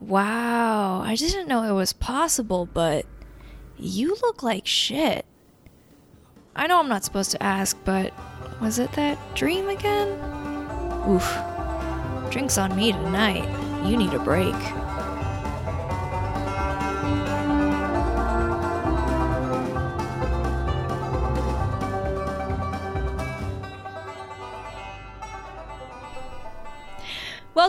Wow, I didn't know it was possible, but you look like shit. I know I'm not supposed to ask, but was it that dream again? Oof. Drinks on me tonight. You need a break.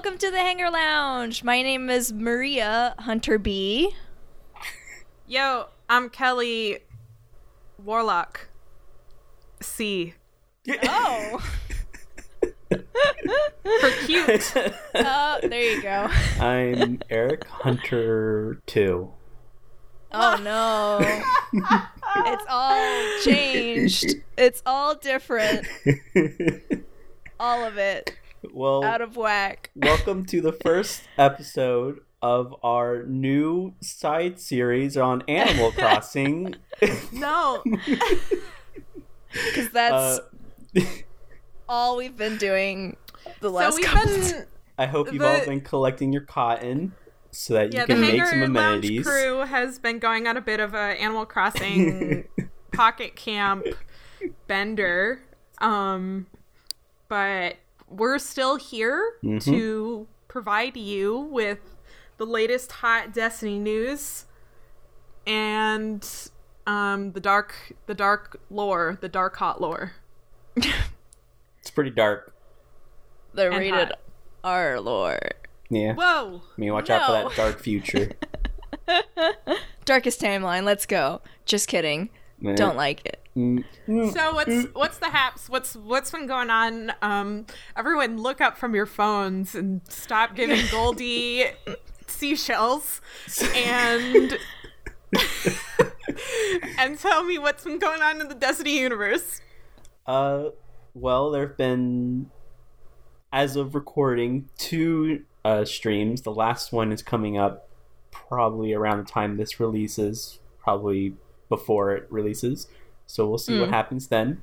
Welcome to the Hangar Lounge. My name is Maria Hunter B. Yo, I'm Kelly Warlock. C. Oh, For cute. oh, there you go. I'm Erik Hunter 2. Oh no. it's all changed. It's all different. All of it well, out of whack. welcome to the first episode of our new side series on Animal Crossing. no. Because that's Uh, all we've been doing the So last we've couple been I hope you've all been collecting your cotton so that you yeah, the can make some Lounge amenities. crew has been going on a bit of a Animal Crossing pocket camp bender. Um but we're still here Mhm. to provide you with the latest hot Destiny news and um the dark the dark lore, the dark hot lore. It's pretty dark. the and rated hot. R lore. Yeah. Whoa. I mean, watch out for that dark future. Darkest timeline, let's go. Just kidding. Yeah. Don't like it. Mm, mm. So what's what's the haps? What's what's been going on? Um, everyone, look up from your phones and stop giving Goldie seashells, and and tell me what's been going on in the Destiny universe. Uh, well, there have been, as of recording, two uh, streams. The last one is coming up probably around the time this releases, probably before it releases. So we'll see what Mm. happens then.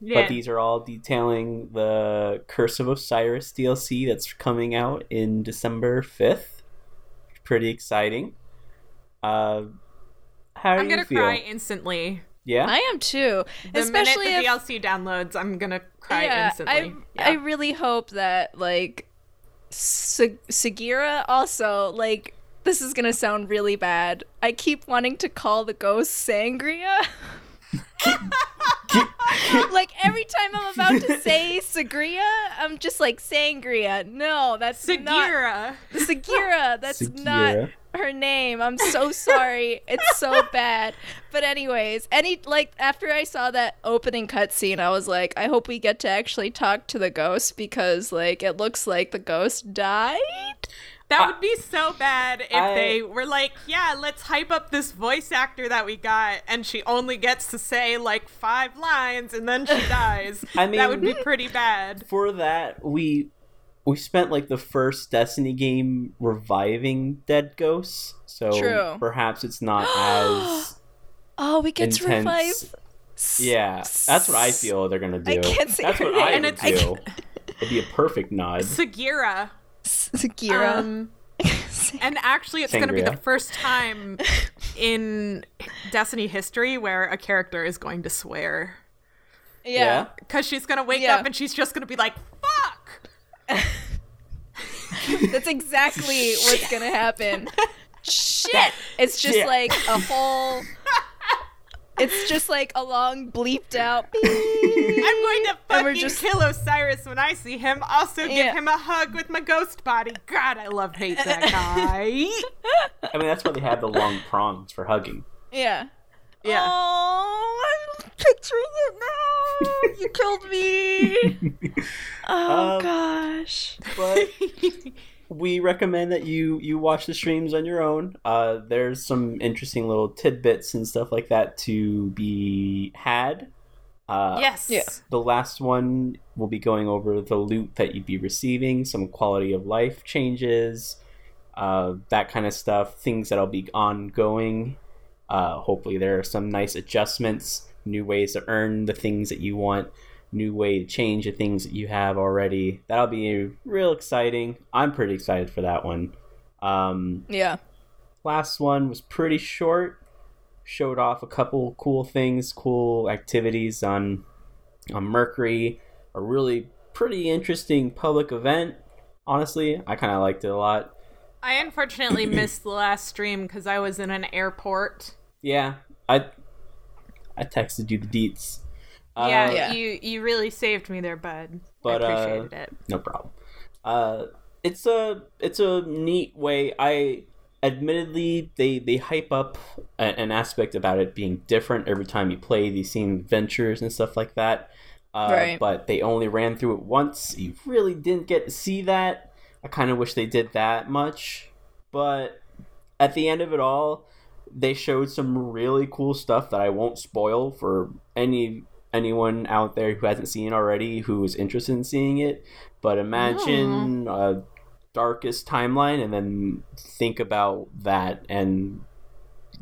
Yeah, But these are all detailing the Curse of Osiris DLC that's coming out in December 5th. Pretty exciting. Uh, how do I'm you gonna cry instantly. Yeah? I am too. The Especially minute the if DLC downloads, I'm gonna cry yeah, instantly. I I really hope that like Sa- Sagira also like this is gonna sound really bad. I keep wanting to call the ghost Sangria. like every time I'm about to say Sagira, I'm just like Sangria. No, that's not Sagira. Sagira. That's not her name. I'm so sorry. it's so bad. But anyways, any like after I saw that opening cutscene, I was like, I hope we get to actually talk to the ghost because like it looks like the ghost died. That would be so bad if I- they were like, yeah, let's hype up this voice actor that we got, and she only gets to say like five lines and then she dies. I mean, that would be pretty bad. for that we we spent like the first destiny game reviving dead ghosts so True. perhaps it's not as Oh, we get to revive. yeah that's what i feel they're gonna do I can't say that's what i And would it's- do it'd be a perfect nod Sagira. Sagira. Um, and actually, it's going to be the first time in Destiny history where a character is going to swear. yeah. Because she's going to wake Yeah. up and she's just going to be like, fuck! That's exactly what's gonna happen. Shit! It's just Shit. like a whole. It's just like a long bleeped out. beep. I'm going to fucking just- kill Osiris when I see him. Also, give Yeah. him a hug with my ghost body. God, I love hate that guy. i mean that's why they have the long prongs for hugging Yeah. yeah. Oh, I'm picturing it now. You killed me. Oh Um, gosh. but we recommend that you you watch the streams on your own uh there's some interesting little tidbits and stuff like that to be had uh yes. Yeah. The last one will be going over the loot that you'd be receiving, some quality of life changes, uh, that kind of stuff, things that'll be ongoing. Uh, hopefully, there are some nice adjustments, new ways to earn the things that you want, new way to change the things that you have already. That'll be real exciting. I'm pretty excited for that one. Um, Yeah. last one was pretty short. Showed off a couple cool things, cool activities on on Mercury. A really pretty interesting public event. Honestly, I kind of liked it a lot. I unfortunately missed the last stream because I was in an airport. Yeah, I I texted you the deets. Uh, yeah, Yeah. you you really saved me there, bud. But, uh, I appreciated it. no problem. Uh, it's a it's a neat way. I admittedly they they hype up a, an aspect about it being different every time you play these same ventures and stuff like that. Uh, Right. But they only ran through it once. You really didn't get to see that. I kind of wish they did that much. But at the end of it all, they showed some really cool stuff that I won't spoil for any anyone out there who hasn't seen it already who is interested in seeing it. But imagine a darkest timeline and then think about that and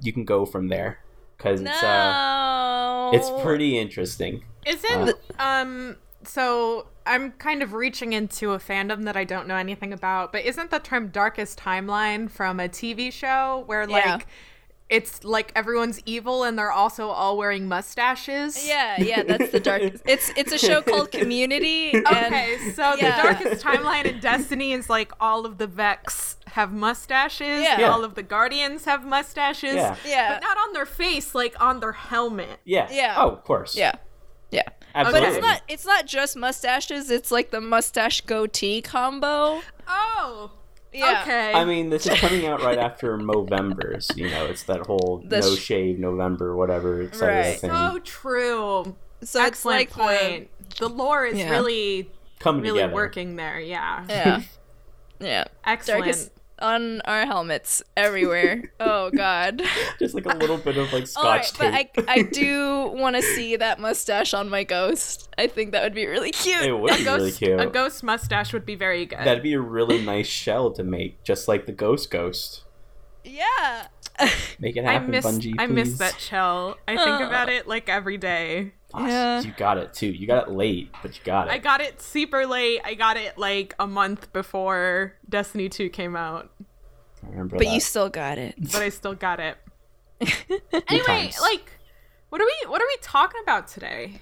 you can go from there because No. it's uh it's pretty interesting. Isn't um so I'm kind of reaching into a fandom that I don't know anything about, but isn't the term darkest timeline from a TV show where like Yeah. It's like everyone's evil and they're also all wearing mustaches? Yeah, yeah, that's the darkest. It's it's a show called Community. And Okay, so Yeah. the darkest timeline in Destiny is like all of the Vex have mustaches, Yeah. Yeah. all of the Guardians have mustaches. Yeah. Yeah. But not on their face, like on their helmet. Yeah. Yeah. Oh, of course. yeah, yeah. Absolutely. But it's not it's not just mustaches. It's like the mustache goatee combo. Oh. Yeah. Okay. I mean, this is coming out right after Movember's. You know, it's that whole The no sh- shave November, whatever, et cetera Right. thing so true. So it's Excellent like the- point. The, lore is Yeah. really, coming really together. working there. Yeah. yeah, yeah. Excellent. Darkest on our helmets everywhere. oh God. Just like a little bit of like All right, scotch tape. but I I do want to see that mustache on my ghost. I think that would be really cute. It would a be ghost, really cute. a ghost mustache would be very good. That'd be a really nice shell to make, just like the Ghost Ghost. Yeah. Make it I happen, miss Bungie. I miss that shell. I think Oh. about it like every day. Ah, Yeah. You got it too. You got it late, but you got it. I got it super late. I got it like a month before Destiny 2 came out, I remember But that. you still got it. but I still got it. Anyway, times. like what are we what are we talking about today?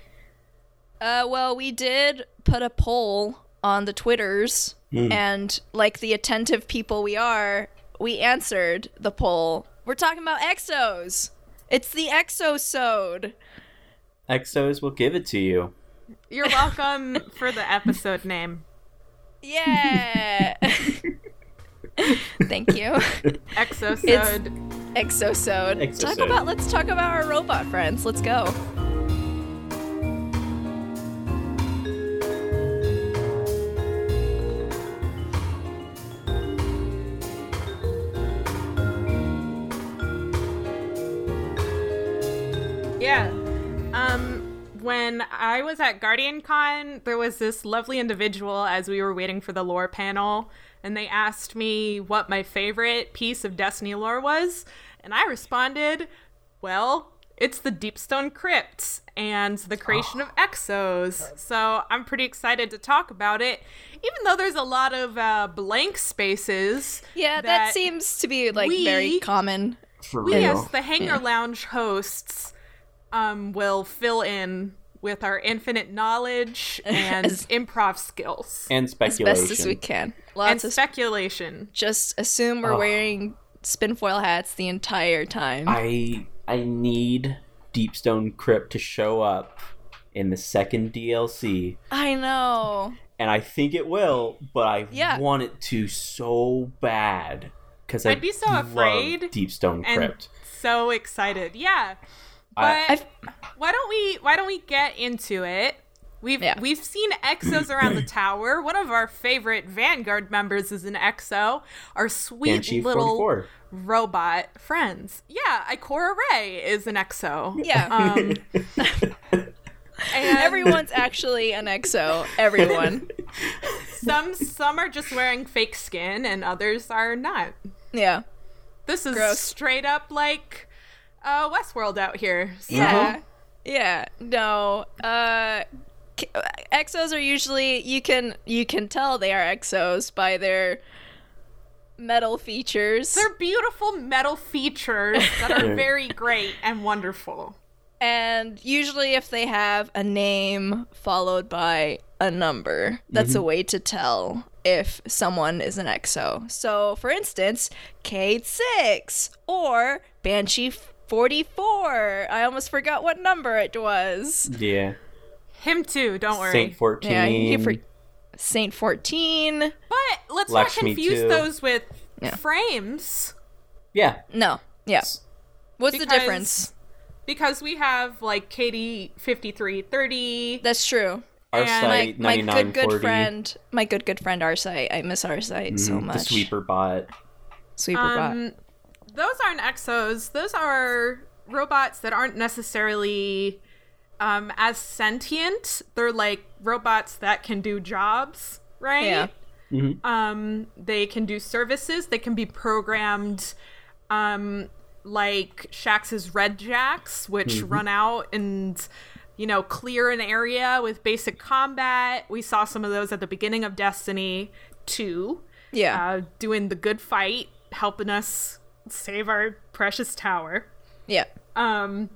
Uh, well, we did put a poll on the Twitters, Hmm. and like the attentive people we are, we answered the poll. We're talking about exos. It's the exosode. Exos will give it to you. You're welcome for the episode name. Yeah. Thank you. Exosode. Exosode. Talk about. Let's talk about our robot friends. Let's go. Yeah. When I was at Guardian Con, there was this lovely individual as we were waiting for the lore panel, and they asked me what my favorite piece of Destiny lore was, and I responded, "Well, it's the Deep Stone Crypts and the creation of Exos." So I'm pretty excited to talk about it, even though there's a lot of uh, blank spaces. Yeah, that, seems to be like very we- common. For we real. as the Hangar Lounge hosts um, will fill in with our infinite knowledge and As- improv skills and speculation As speculation. best as we can. and Lots of speculation. just assume we're Oh. wearing spinfoil hats the entire time. I I need Deep Stone Crypt to show up in the second DLC, I know. and I think it will, but I Yeah. want it to so bad because I'd be so afraid Deep Stone And Crypt. so excited. Yeah. But I- why don't we why don't we get into it? We've Yeah. we've seen exos around the tower. One of our favorite Vanguard members is an exo. Our sweet Banshee little 44. robot friends. Yeah, Ikora Rey is an exo. Yeah. Um, and Everyone's actually an exo. Everyone. some some are just wearing fake skin and others are not. Yeah. This is Gross. straight up like uh, Westworld out here. So- Yeah. Yeah. No. Uh exos are usually you can you can tell they are exos by their metal features. They're beautiful metal features that are very great and wonderful. And usually, if they have a name followed by a number, that's a way to tell if someone is an EXO. So, for instance, Cade 6 or Banshee 44. I almost forgot what number it was. Yeah. Him too, don't worry. Saint 14. Yeah, he for Saint 14. But let's Lakshmi not confuse too. those with Yeah. frames yeah. No, yeah. What's the difference? because we have like Katie 5330. That's true. Our And site, my, my good good friend, my good good friend Arcite. I miss Arcite so Mhm, much. The sweeper bot. Sweeper bot. Those aren't exos. Those are robots that aren't necessarily um, as sentient. They're like robots that can do jobs, right? Yeah. Mm-hmm. Um, they can do services. They can be programmed, um, like Shax's Red Jacks, which run out and you know clear an area with basic combat. We saw some of those at the beginning of Destiny Two Yeah. uh, doing the good fight, helping us save our precious tower. yeah. Um,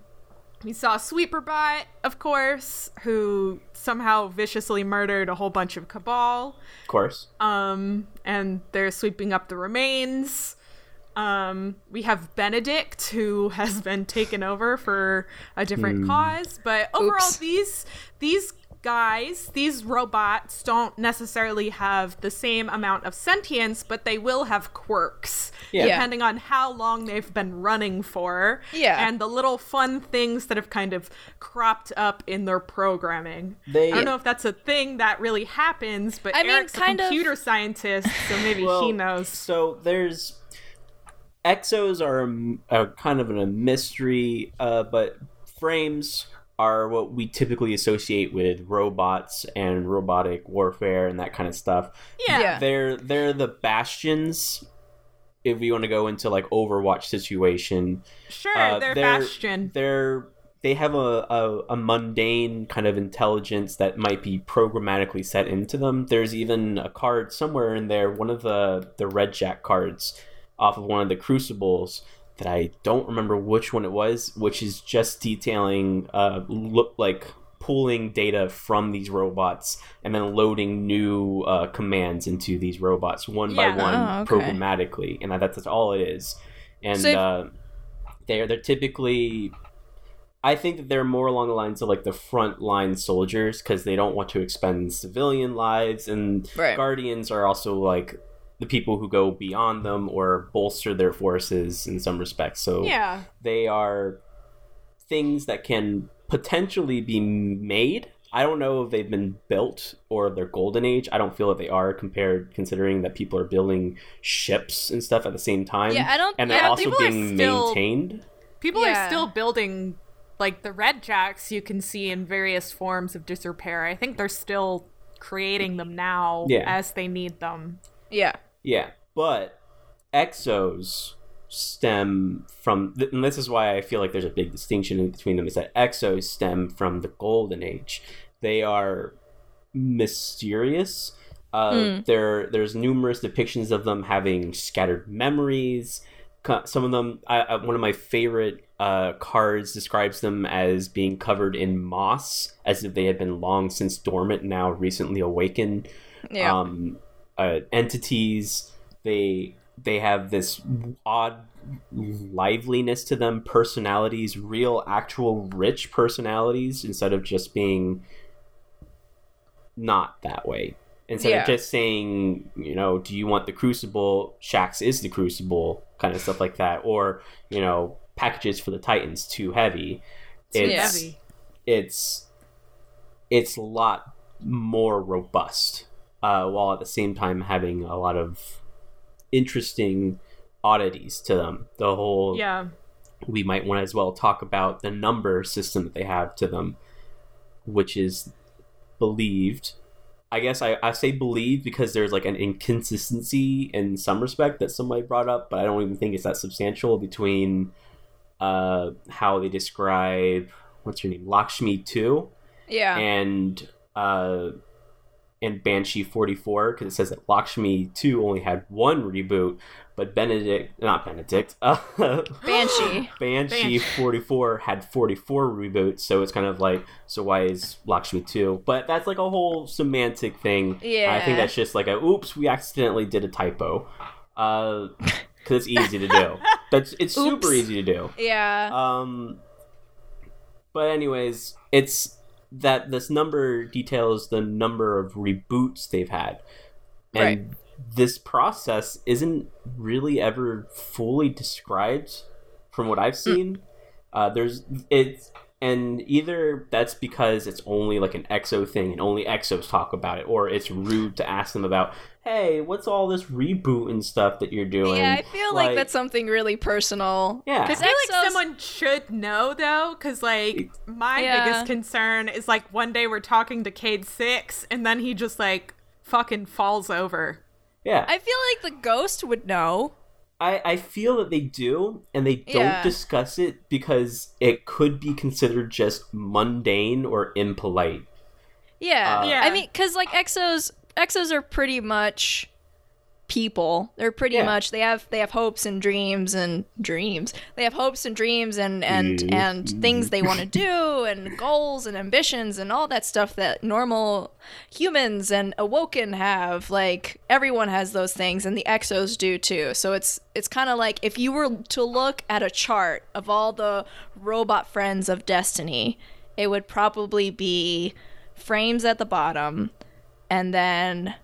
we saw Sweeperbot, of course, who somehow viciously murdered a whole bunch of Cabal. Of course. Um, and they're sweeping up the remains. Um, we have Benedict, who has been taken over for a different cause. But overall, Oops. these these guys, these robots, don't necessarily have the same amount of sentience, but they will have quirks, Yeah. Yeah. depending on how long they've been running for. Yeah. and the little fun things that have kind of cropped up in their programming. They- I don't know if that's a thing that really happens, but I mean, Erik's kind a of- computer scientist, so maybe he knows. So there's exos are a, a kind of a mystery, uh, but frames are what we typically associate with robots and robotic warfare and that kind of stuff. Yeah. Yeah. They're they're the bastions. If we want to go into like Overwatch situation, Sure, uh, they're, Bastion. They're they have a, a, a mundane kind of intelligence that might be programmatically set into them. There's even a card somewhere in there, one of the the Red Jack cards off of one of the Crucibles that I don't remember which one it was, which is just detailing uh look like pulling data from these robots and then loading new uh, commands into these robots one Yeah. by one Oh, okay. programmatically, and that's, that's all it is. And So if- uh, they're they're typically I think that they're more along the lines of like the frontline soldiers because they don't want to expend civilian lives, and Right. guardians are also like the people who go beyond them or bolster their forces in some respects. So yeah. they are things that can potentially be made. I don't know if they've been built or they're golden age. I don't feel that they are compared considering that people are building ships and stuff at the same time. Yeah, I don't- and they're also being still- maintained. People Yeah. are still building like the red jacks you can see in various forms of disrepair. I think they're still creating them now Yeah. as they need them. Yeah. Yeah, but exos stem from, and this is why I feel like there's a big distinction between them. Is that exos stem from the golden age? They are mysterious. Uh, There, there's numerous depictions of them having scattered memories. Some of them, I, I, one of my favorite uh, cards describes them as being covered in moss, as if they had been long since dormant, now recently awakened Yeah. um, uh, entities. They they have this odd liveliness to them, personalities, real, actual, rich personalities, instead of just being not that way. Instead Yeah. of just saying, you know, do you want the Crucible? Shax is the Crucible, kind of stuff like that, or you know, packages for the Titans too heavy. Too It's heavy. it's it's a lot more robust uh, while at the same time having a lot of interesting oddities to them the whole Yeah. we might want to as well talk about the number system that they have to them which is believed i guess i, I say believed because there's like an inconsistency in some respect that somebody brought up but i don't even think it's that substantial between uh, how they describe what's her name lakshmi 2 Yeah. and uh, and Banshee 44 because it says that Lakshmi 2 only had one reboot, but Benedict, not Benedict, uh, Banshee. Banshee 44 had 44 reboots, so it's kind of like, so why is Lakshmi 2? But that's like a whole semantic thing. Yeah. I think that's just like a, oops, we accidentally did a typo. Uh, because it's easy to do. That's it's super easy to do. Yeah. Um, but anyways, it's that this number details the number of reboots they've had, and Right. this process isn't really ever fully described from what I've seen. Uh, there's it's and either that's because it's only like an exo thing and only exos talk about it, or it's rude to ask them about, hey, what's all this reboot and stuff that you're doing? yeah, I feel like, that's something really personal. Yeah. because I feel like someone should know though, because like my Yeah. biggest concern is like one day we're talking to Cade Six, and then he just like fucking falls over. yeah. I feel like the ghost would know. I, I feel that they do, and they don't Yeah. discuss it because it could be considered just mundane or impolite. Yeah. Uh, Yeah. I mean, because like exos, exos are pretty much people. They're pretty Yeah. much they have they have hopes and dreams and dreams. They have hopes and dreams and and Mm. and things they want to do and goals and ambitions and all that stuff that normal humans and awoken have. Like everyone has those things and the exos do too. So it's it's kind of like if you were to look at a chart of all the robot friends of destiny, it would probably be frames at the bottom and then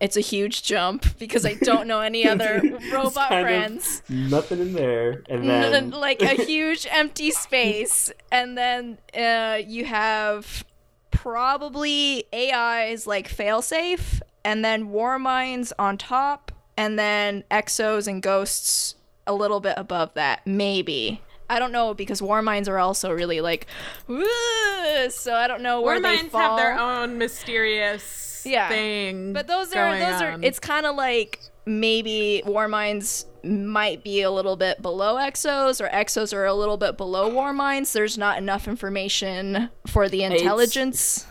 it's a huge jump because I don't know any other robot friends. nothing in there, and N- then like a huge empty space, and then uh, you have probably AIs like failsafe, and then war minds on top, and then exos and ghosts a little bit above that, maybe. I don't know because war minds are also really like, so I don't know where War they minds fall. have their own mysterious Yeah. thing. But those are going those are it's kind of like maybe war minds might be a little bit below exos or exos are a little bit below war minds. There's not enough information for the It's- intelligence.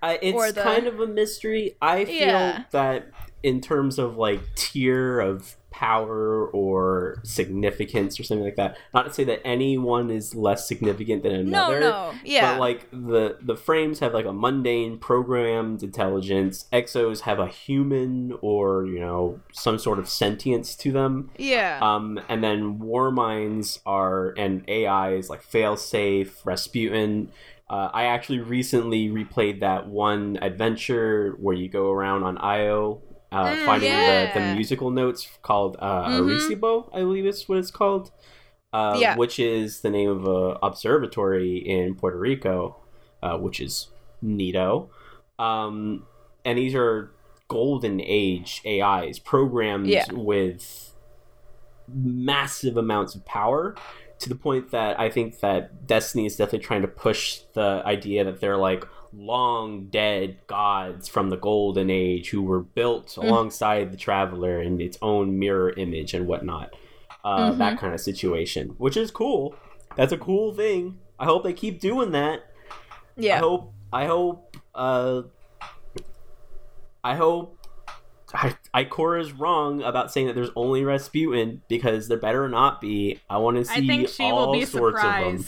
I, it's the- kind of a mystery. I feel Yeah. that in terms of like tier of power or significance or something like that, not to say that anyone is less significant than No, another. no, yeah. But like the the frames have like a mundane programmed intelligence. Exos have a human or you know some sort of sentience to them. yeah. Um, and then war minds are and AIs like failsafe, Rasputin. Uh, I actually recently replayed that one adventure where you go around on Io, uh, Mm, finding the, yeah. the musical notes called uh, Mhm. Arecibo, I believe is what it's called. Uh, Yeah. which is the name of a observatory in Puerto Rico, uh, which is neato. Um, and these are golden age AIs programmed Yeah. with massive amounts of power to the point that I think that Destiny is definitely trying to push the idea that they're like long dead gods from the golden age who were built alongside the traveler in its own mirror image and whatnot. Uh, That kind of situation, which is cool. That's a cool thing. I hope they keep doing that. yeah I hope. I hope. Uh, I hope. I, is wrong about saying that there's only Rasputin because there better not be. I want to see I think she all will be sorts of them.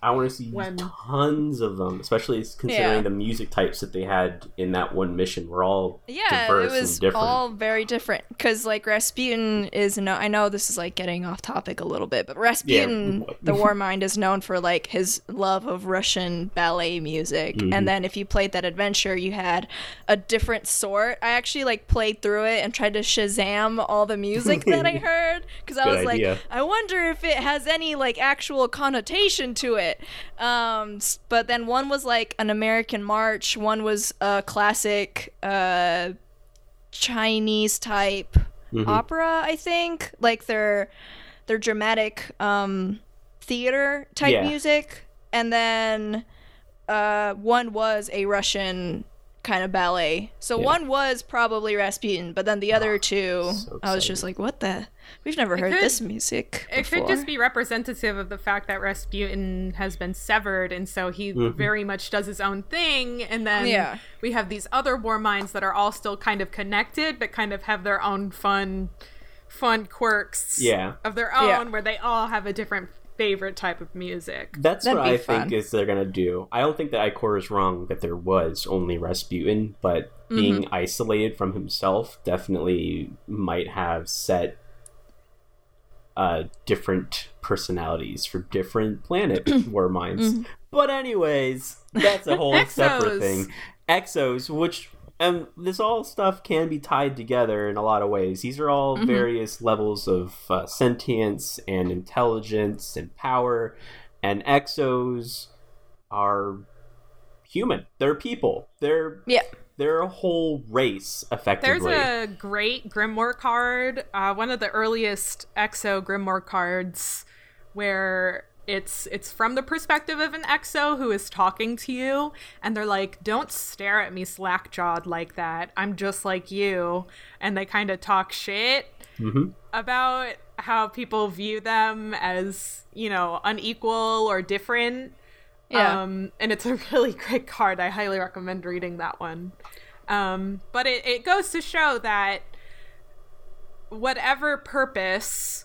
I want to see when- tons of them, especially considering Yeah. the music types that they had in that one mission were all Yeah, diverse it was and different. all very different. Because like Rasputin is no, I know this is like getting off topic a little bit, but Rasputin, the War Mind, is known for like his love of Russian ballet music. Mm-hmm. And then if you played that adventure, you had a different sort. I actually like played through it and tried to Shazam all the music that I heard because I was idea. like, I wonder if it has any like actual connotation to it. Um, but then one was like an American march, one was a classic uh, Chinese type Mhm. opera, I think, like their their dramatic um, theater type Yeah. music, and then uh, one was a Russian kind of ballet. So Yeah. one was probably Rasputin, but then the other ah, two, so I was just like, what the? We've never heard could- this music. It could just be representative of the fact that Rasputin has been severed, and so he mm-hmm. very much does his own thing. And then Yeah. we have these other war minds that are all still kind of connected, but kind of have their own fun, fun quirks Yeah. of their own, Yeah. where they all have a different favorite type of music. That's That'd what I fun. think is they're gonna do. I don't think that Ikora is wrong that there was only Rasputin, but being Mm-hmm. isolated from himself definitely might have set uh, different personalities for different planet war minds. Mm-hmm. But anyways, that's a whole separate thing. Exos, which and this all stuff can be tied together in a lot of ways. These are all various levels of uh, sentience and intelligence and power, and exos are human. They're people. They're Yeah. they're a whole race, effectively. There's a great Grimoire card, uh, one of the earliest Exo Grimoire cards, where it's it's from the perspective of an Exo who is talking to you, and they're like, "Don't stare at me slack jawed like that. I'm just like you," and they kind of talk shit Mhm. about how people view them as you know unequal or different. Yeah. Um, and it's a really great card. I highly recommend reading that one. Um, but it, it goes to show that whatever purpose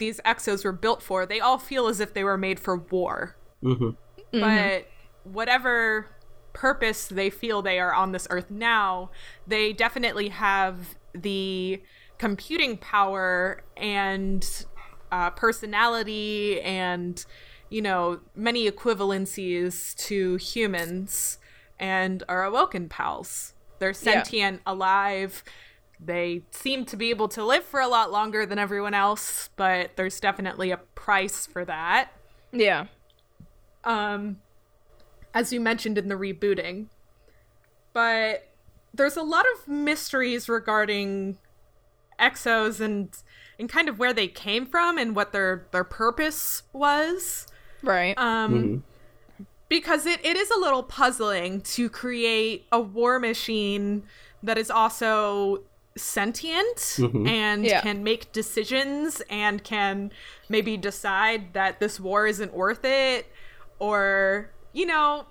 these exos were built for, they all feel as if they were made for war. Mhm. But whatever purpose they feel they are on this earth now, they definitely have the computing power and uh, personality and you know many equivalencies to humans and are awoken pals they're sentient alive they seem to be able to live for a lot longer than everyone else but there's definitely a price for that Yeah. um as you mentioned in the rebooting but there's a lot of mysteries regarding exos and and kind of where they came from and what their their purpose was Right. um because it, it is a little puzzling to create a war machine that is also sentient mm-hmm. and Yeah. can make decisions and can maybe decide that this war isn't worth it or you know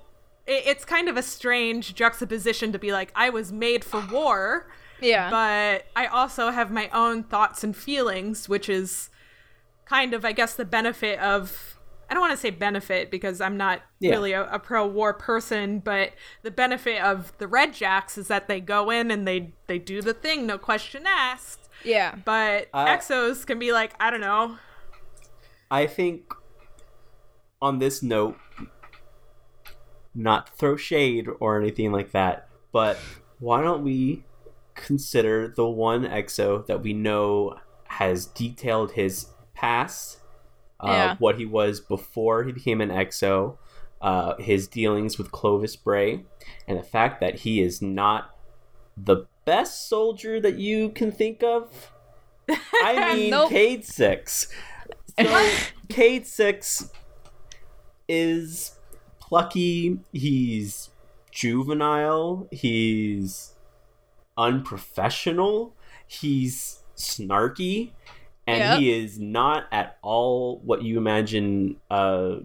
it, it's kind of a strange juxtaposition to be like i was made for war yeah. but I also have my own thoughts and feelings, which is kind of, I guess, the benefit of. I don't want to say benefit because I'm not Yeah. really a, a pro-war person, but the benefit of the Red Jacks is that they go in and they they do the thing, no question asked. yeah. But Uh, Exos can be like, I don't know, I think on this note, not throw shade or anything like that, but why don't we consider the one exo that we know has detailed his past, uh, Yeah. what he was before he became an exo, uh, his dealings with Clovis Bray, and the fact that he is not the best soldier that you can think of. I mean, Nope. Cade Six. So, Cade Six is plucky. He's juvenile. He's unprofessional. He's snarky, and Yep. he is not at all what you imagine a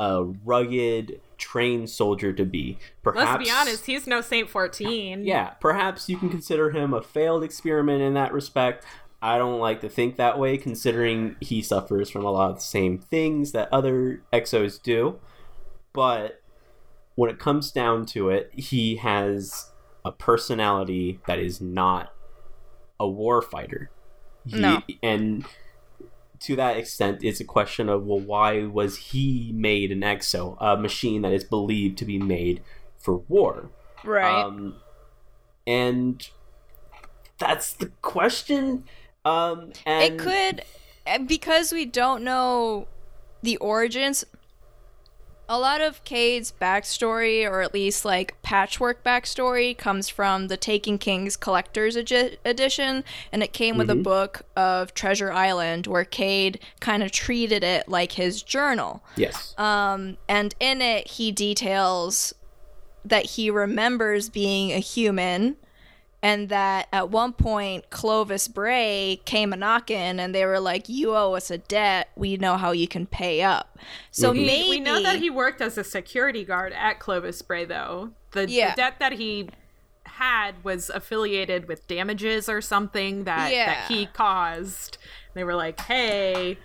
a rugged trained soldier to be. Perhaps, let's be honest, he's no Saint 14. yeah, perhaps you can consider him a failed experiment in that respect. I don't like to think that way, considering he suffers from a lot of the same things that other exos do. But when it comes down to it, he has a personality that is not a war fighter. He- No. And to that extent, it's a question of, well, why was he made an exo, a machine that is believed to be made for war? Right. Um, and that's the question. Um, and it could uh, because we don't know the origins a lot of Cade's backstory or at least like patchwork backstory comes from the Taken King's collector's edi- edition and it came with a book of Treasure Island where Cade kind of treated it like his journal Yes. um, and in it he details that he remembers being a human and that at one point Clovis Bray came a knocking and they were like, "You owe us a debt. We know how you can pay up." So Mhm. Maybe we know that he worked as a security guard at Clovis Bray, though. The, Yeah. the debt that he had was affiliated with damages or something that, Yeah. that he caused. They were like, hey,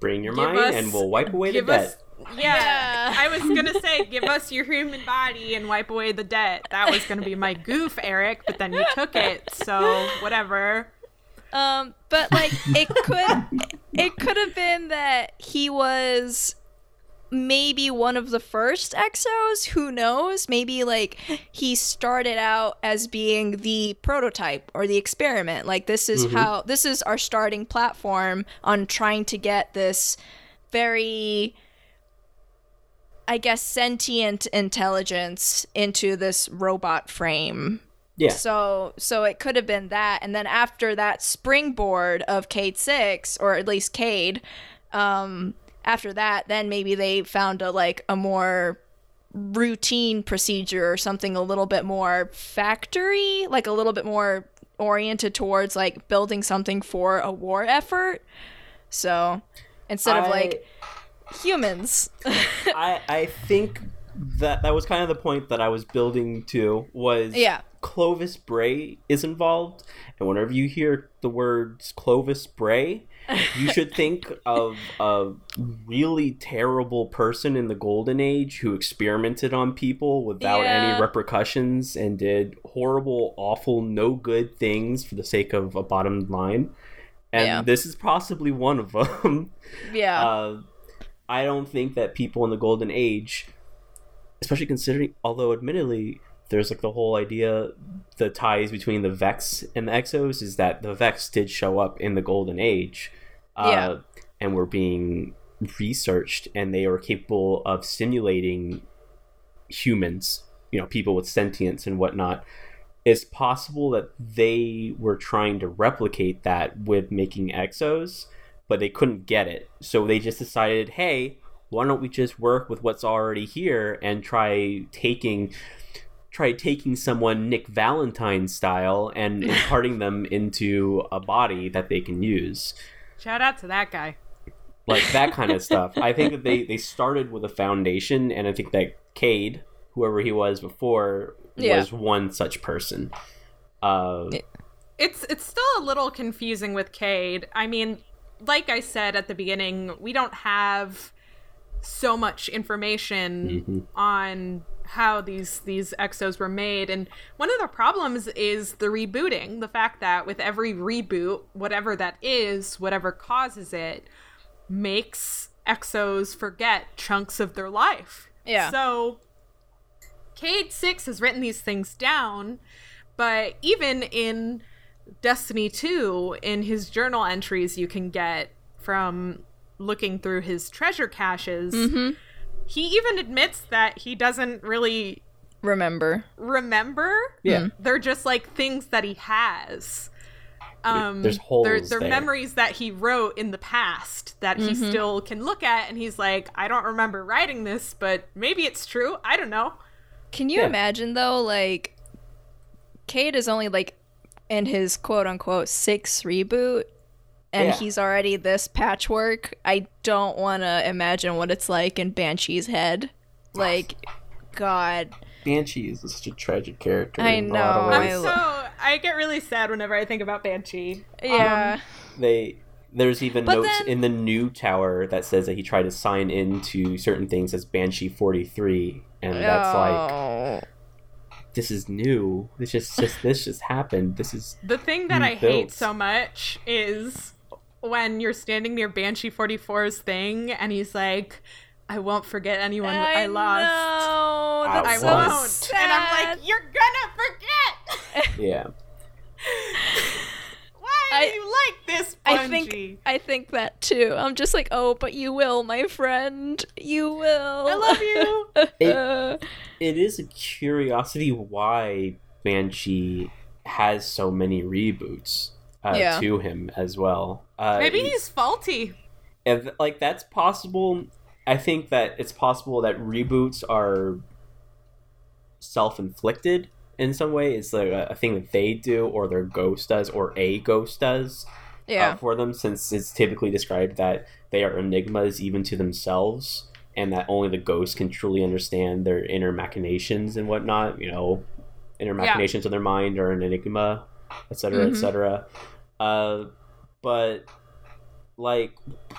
Bring your Give mind, us- and we'll wipe away the debt. us. Yeah, Yeah. I was gonna say, give us your human body and wipe away the debt. That was gonna be my goof, Erik, but then you took it, so whatever. Um, but like it could it could have been that he was maybe one of the first exos, who knows? Maybe like he started out as being the prototype or the experiment. Like this is how this is our starting platform on trying to get this very I guess sentient intelligence into this robot frame. Yeah. So so it could have been that, and then after that springboard of Cade six, or at least Cade, um, after that, then maybe they found a like a more routine procedure or something a little bit more factory, like a little bit more oriented towards like building something for a war effort. So instead of I- like humans. I I think that that was kind of the point that I was building to was Yeah. Clovis Bray is involved, and whenever you hear the words Clovis Bray, you should think of a really terrible person in the Golden Age who experimented on people without Yeah. any repercussions and did horrible, awful, no good things for the sake of a bottom line. And Yeah. this is possibly one of them. yeah. Uh, I don't think that people in the golden age, especially considering, although admittedly there's like the whole idea, the ties between the Vex and the Exos is that the Vex did show up in the golden age, uh, Yeah. and were being researched, and they were capable of simulating humans, you know, people with sentience and whatnot. It's possible that they were trying to replicate that with making exos, but they couldn't get it. So they just decided, hey, why don't we just work with what's already here and try taking try taking someone Nick Valentine style and imparting them into a body that they can use. Shout out to that guy. Like that kind of stuff. I think that they, they started with a foundation and I think that Cade, whoever he was before, Yeah. was one such person. Uh, It's it's still a little confusing with Cade. I mean, like I said at the beginning, we don't have so much information Mhm. on how these these exos were made and one of the problems is the rebooting the fact that with every reboot whatever that is whatever causes it makes exos forget chunks of their life Yeah. so Cade 6 has written these things down, but even in Destiny 2, in his journal entries you can get from looking through his treasure caches, mm-hmm. he even admits that he doesn't really Remember. remember. Yeah. Mm. They're just like things that he has. Um, There's holes They're, they're there. memories that he wrote in the past that he mm-hmm. still can look at, and he's like, I don't remember writing this, but maybe it's true. I don't know. Can you Yeah. imagine though, like, Cade is only like in his quote unquote six reboot, and Yeah. he's already this patchwork. I don't want to imagine what it's like in Banshee's head. Like, God, Banshee is such a tragic character. I in a lot of know. I'm so I get really sad whenever I think about Banshee. yeah, um, they there's even But notes then- in the new tower that says that he tried to sign into certain things as Banshee 43 and that's like Oh. This is new this just just this just happened this is The thing that I hate so much is when you're standing near Banshee 44's thing and he's like, I won't forget anyone I, lost. know, I that's I so won't. sad. And I'm like, you're gonna forget. yeah Why I- you like this, I think I think that too. I'm just like, oh, but you will, my friend. You will. I love you. it, it is a curiosity why Banshee has so many reboots uh, Yeah. to him as well uh, Maybe he's faulty. if like that's possible i think that it's possible that reboots are self-inflicted in some way. It's like a, a thing that they do, or their ghost does, or a ghost does Yeah. uh, for them, since it's typically described that they are enigmas even to themselves, and that only the ghost can truly understand their inner machinations and whatnot. You know, inner Yeah. machinations of their mind are an enigma, etc., Mhm. etc. Uh, but like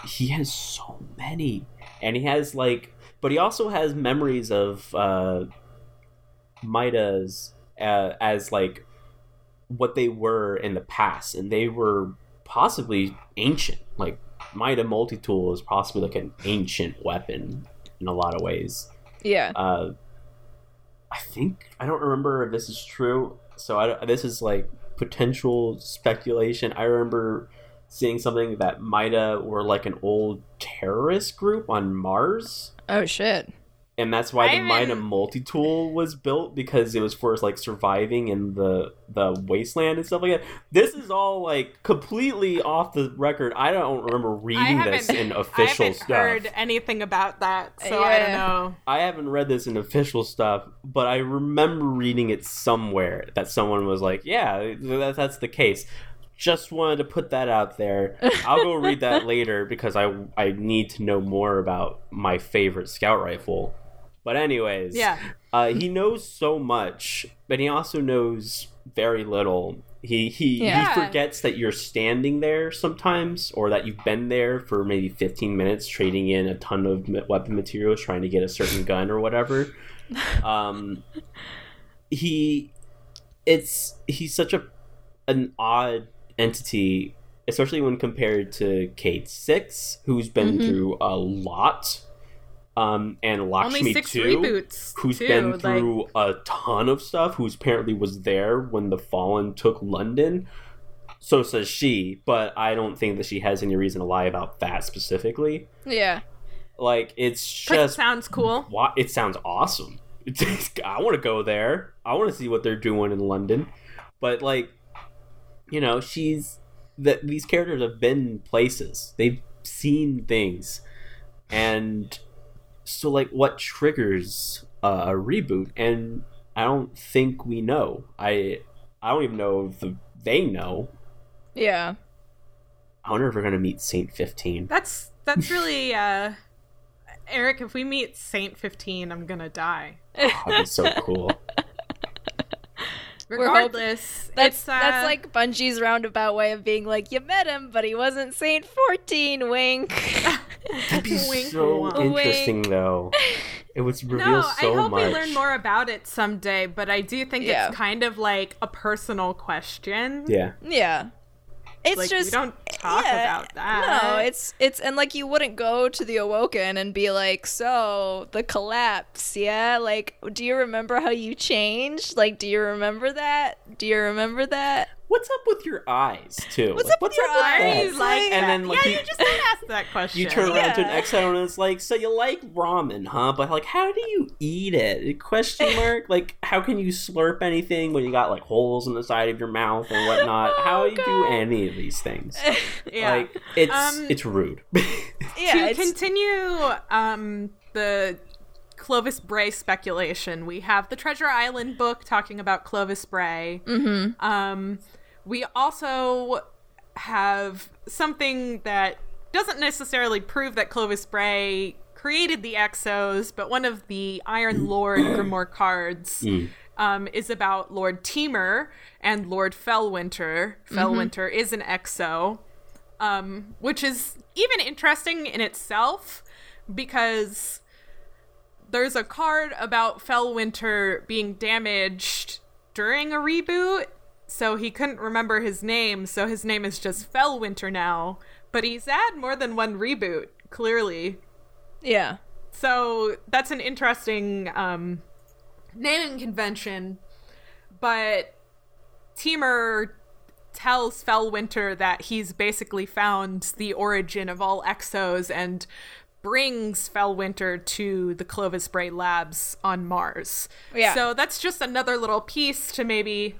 he has so many, and he has like, but he also has memories of uh, Midas uh, as like what they were in the past, and they were possibly ancient. Like Mida multi tool is possibly like an ancient weapon in a lot of ways. yeah. Uh, I think I don't remember if this is true. So I, this is like potential speculation. I remember seeing something that Mida were like an old terrorist group on Mars Oh shit. And that's why I the Mida haven't- multi tool was built because it was for like surviving in the the wasteland and stuff like that. This is all like completely off the record. I don't remember reading this haven't, in I official haven't stuff. heard anything about that, so I don't know. I haven't read this in official stuff, but I remember reading it somewhere that someone was like, "Yeah, that, that's the case." Just wanted to put that out there. I'll go read that later because I I need to know more about my favorite scout rifle. But anyways, Yeah. uh, he knows so much, but he also knows very little. He he, Yeah. he forgets that you're standing there sometimes, or that you've been there for maybe 15 minutes, trading in a ton of weapon materials, trying to get a certain gun or whatever. Um, he, it's he's such a an odd entity, especially when compared to Cade Six, who's been Mhm. through a lot. Um, and Lakshmi Two reboots. who's too. been like- through a ton of stuff, who's apparently was there when the Fallen took London. So says she, but I don't think that she has any reason to lie about that specifically. Yeah. Like it's But it just sounds cool. it sounds awesome. It's, I want to go there. I want to see what they're doing in London. But like, you know, she's that these characters have been places. They've seen things, and so like, what triggers uh, a reboot? And I don't think we know. I I don't even know if the, they know. Yeah. I wonder if we're gonna meet Saint Fifteen. That's that's really uh Erik, if we meet Saint 15, I'm gonna die. That'd be so cool. We're hoping- Regardless, That's uh, that's like Bungie's roundabout way of being like, you met him, but he wasn't Saint 14, wink. That'd be Wink, so wink. interesting, though. It would reveal no, so I hope much. we learn more about it someday, but I do think Yeah. it's kind of like a personal question. Yeah, yeah. It's like just we don't talk yeah, about that. No, it's it's and like you wouldn't go to the Awoken and be like, so the collapse, yeah. Like, do you remember how you changed? Like, do you remember that? Do you remember that? What's up with your eyes too? What's Like, up with your that? eyes? like And then, like, yeah, you- you just did ask that question. You turn around to an Yeah. exile and it's like, so you like ramen, huh? But like, how do you eat it? Question mark. Like, how can you slurp anything when you got like holes in the side of your mouth and whatnot? Oh, how do you do any of these things? yeah. Like, it's Um, it's rude. Yeah, to it's, continue um, the Clovis Bray speculation, we have the Treasure Island book talking about Clovis Bray. mm-hmm. Um, we also have something that doesn't necessarily prove that Clovis Bray created the Exos, but one of the Iron Lord Grimoire cards Mm. um, is about Lord Timur and Lord Felwinter. Felwinter is an Exo, um, which is even interesting in itself because there's a card about Felwinter being damaged during a reboot, so he couldn't remember his name, so his name is just Felwinter now. But he's had more than one reboot, clearly. yeah, So that's an interesting um, naming convention. But Timur tells Felwinter that he's basically found the origin of all exos and brings Felwinter to the Clovis Bray labs on Mars. Yeah. So that's just another little piece to maybe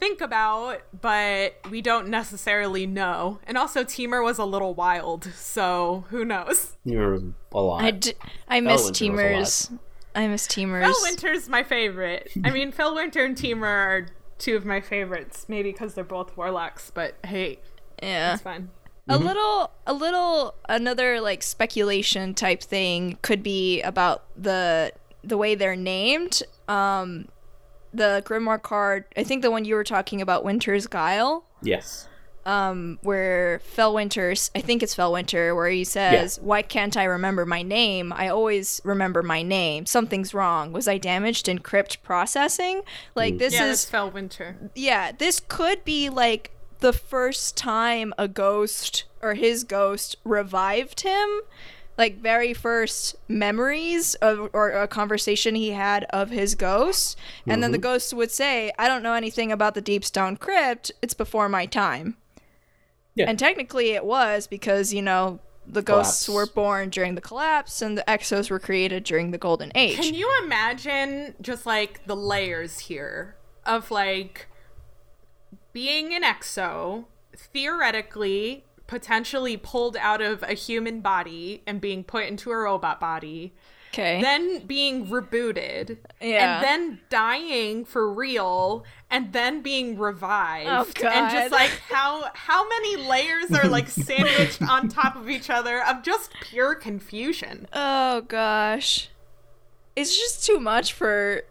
think about, but we don't necessarily know. And also, Timur was a little wild, so who knows? You're a lot. I, d- I miss Felwinter Timur's. I miss Timur's. Fel Winter's my favorite. I mean, Felwinter and Timur are two of my favorites. Maybe because they're both warlocks, but hey, yeah. it's fine. A little, a little, another like speculation type thing could be about the the way they're named. Um, the Grimoire card, I think the one you were talking about, Winter's Guile, Yes. um, where Felwinter, I think it's Fell Felwinter, where he says, "Why can't I remember my name? I always remember my name. Something's wrong. Was I damaged in crypt processing? Like this yeah, is that's Felwinter. yeah, this could be like the first time a ghost or his ghost revived him. Like very first memories of or a conversation he had of his ghost. And then the mm-hmm. ghost would say, I don't know anything about the Deep Stone Crypt. It's before my time. Yeah. And technically it was because, you know, the ghosts Collapse. were born during the collapse and the exos were created during the golden age. Can you imagine just like the layers here of like being an exo, theoretically, potentially pulled out of a human body and being put into a robot body, okay. then being rebooted, Yeah. and then dying for real, and then being revived, Oh, God. and just like how how many layers are like sandwiched on top of each other of just pure confusion. Oh gosh. It's just too much for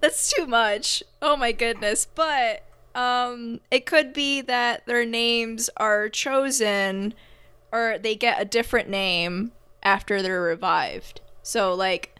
That's too much. Oh my goodness. But um it could be that their names are chosen or they get a different name after they're revived. So like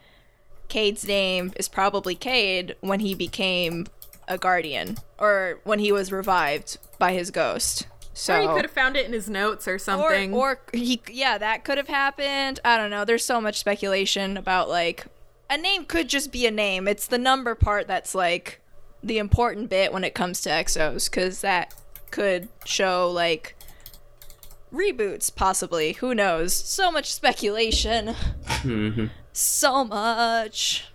Cade's name is probably Cade when he became a guardian or when he was revived by his ghost. So Or he could have found it in his notes or something. or, or he, yeah, that could have happened. I don't know. There's so much speculation about like a name could just be a name. It's the number part that's like the important bit when it comes to exos, because that could show like reboots, possibly. Who knows? So much speculation. Mhm. So much.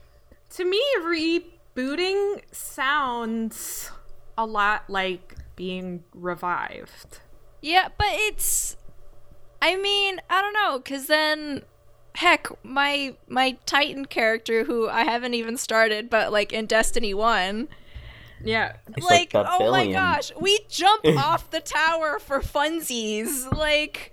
To me, rebooting sounds a lot like being revived. Yeah, but it's. I mean, I don't know, because then. Heck, my my Titan character, who I haven't even started, but like in Destiny One, Yeah. It's like, like, the oh my gosh, we jump off the tower for funsies, like,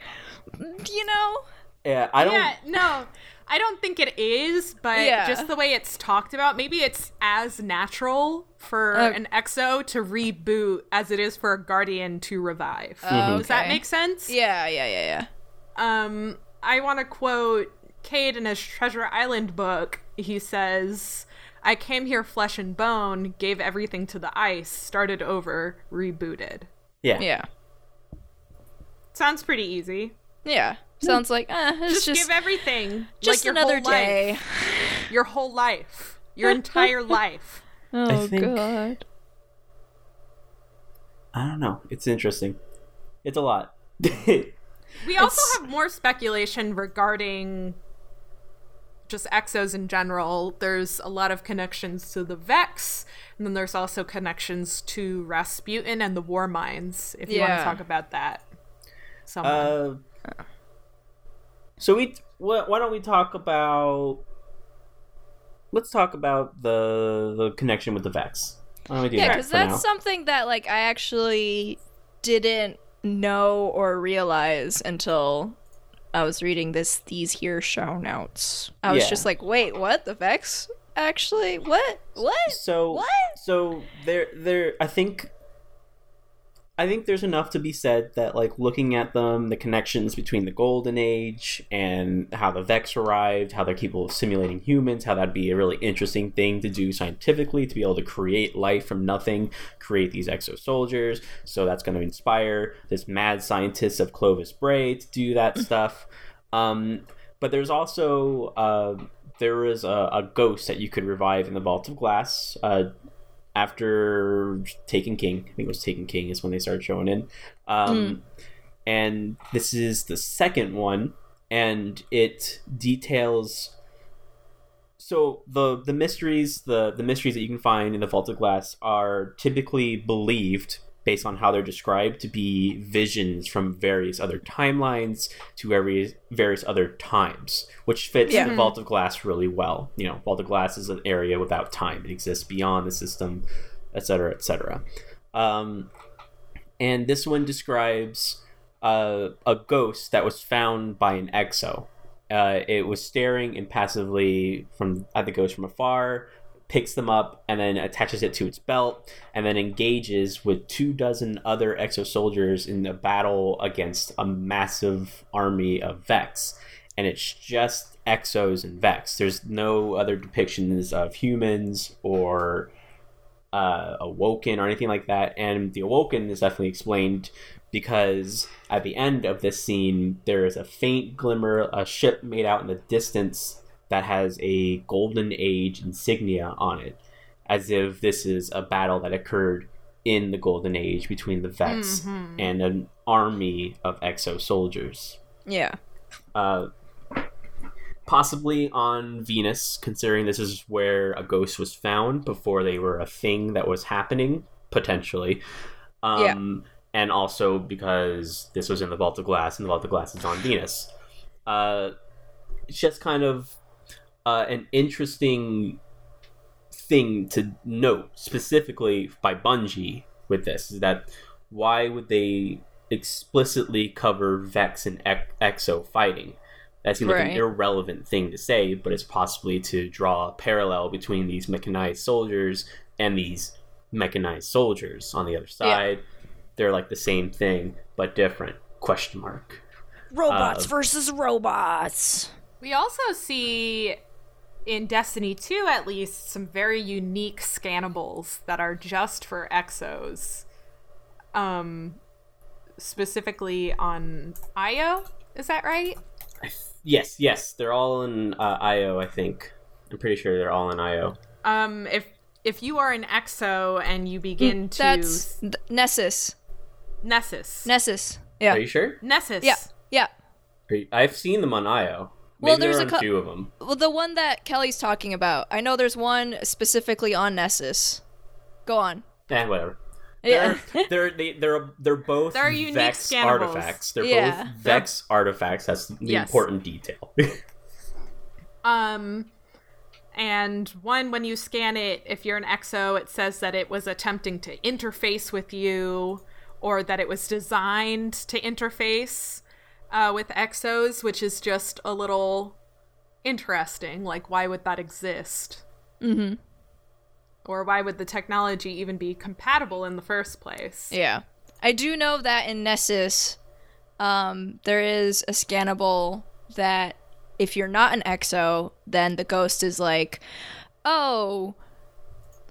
you know, Yeah, I don't. Yeah, no. I don't think it is, but Yeah. just the way it's talked about, maybe it's as natural for Uh, an exo to reboot as it is for a guardian to revive. Oh, Does that make sense? yeah, yeah, yeah, yeah. Um, I want to quote Cade in his Treasure Island book. He says, I came here flesh and bone, gave everything to the ice, started over, rebooted. Yeah. Yeah. Sounds pretty easy. Yeah. Sounds like, eh, it's Just, just, give everything. just like your another whole life. day. Your whole life. Your entire life. Oh, think- God. I don't know. It's interesting. It's a lot. We also It's- have more speculation regarding just exos in general. There's a lot of connections to the Vex, and then there's also connections to Rasputin and the War Minds, if you want to talk about that. Someone. uh, so we. Wh- why don't we talk about? Let's talk about the the connection with the Vex. Why don't we do Yeah, because for that's now? something that, like, I actually didn't know or realize until I was reading this these here show notes. I was Yeah. just like, wait, what? The Vex? Actually, what? What? so What? so there there i think i think there's enough to be said that like looking at them the connections between the golden age and how the vex arrived how they're capable of simulating humans how that'd be a really interesting thing to do scientifically to be able to create life from nothing create these exo soldiers. So that's going to inspire this mad scientist of clovis bray to do that stuff. Um, but there's also uh, there was a, a ghost that you could revive in the vault of glass uh, after Taken King. I think it was Taken King is when they started showing in. Um, And this is the second one, and it details. So the the mysteries the the mysteries that you can find in the Vault of Glass are typically believed based on how they're described to be visions from various other timelines to various various other times, which fits Yeah. the Vault of Glass really well. You know, Vault of Glass is an area without time; it exists beyond the system, etc., etc. Um, and this one describes uh, a ghost that was found by an exo. Uh, it was staring impassively from at the ghost from afar, picks them up, and then attaches it to its belt, and then engages with two dozen other exo soldiers in a battle against a massive army of Vex. And it's just exos and Vex. There's no other depictions of humans or uh, awoken or anything like that. And the awoken is definitely explained because at the end of this scene, there is a faint glimmer, a ship made out in the distance that has a golden age insignia on it, as if this is a battle that occurred in the golden age between the Vex and an army of exo soldiers Yeah. uh, possibly on Venus, considering this is where a ghost was found before they were a thing that was happening, potentially. Um, And also because this was in the Vault of Glass, and the Vault of Glass is on Venus. Uh, it's just kind of uh, an interesting thing to note, specifically by Bungie with this, is that why would they explicitly cover Vex and Exo fighting? That seems like an irrelevant thing to say, but it's possibly to draw a parallel between these mechanized soldiers and these mechanized soldiers on the other side. They're like the same thing, but different. Question mark. Robots Uh, versus robots. We also see in Destiny 2 at least some very unique scannables that are just for exos. Um specifically on Io, is that right? Yes, yes, they're all in uh, IO. I think. I'm pretty sure they're all in IO. Um if if you are an exo and you begin to That's th- Nessus. Nessus. Nessus. Yeah. Are you sure? Nessus. Yeah. Yeah. You- I've seen them on IO. Maybe Well, there's there a are cou- two of them. Well, the one that Kelly's talking about, I know there's one specifically on Nessus. Go on. Eh, whatever. Yeah. They're they're they, they're they're both They're unique Vex scannables. artifacts. They're Yeah. both Vex artifacts. That's the Yes. important detail. Um, and one, when you scan it, if you're an exo, it says that it was attempting to interface with you or that it was designed to interface uh, with exos, which is just a little interesting. Like, why would that exist? Mm-hmm. Or why would the technology even be compatible in the first place? Yeah. I do know that in Nessus, um, there is a scannable that if you're not an exo, then the ghost is like, oh,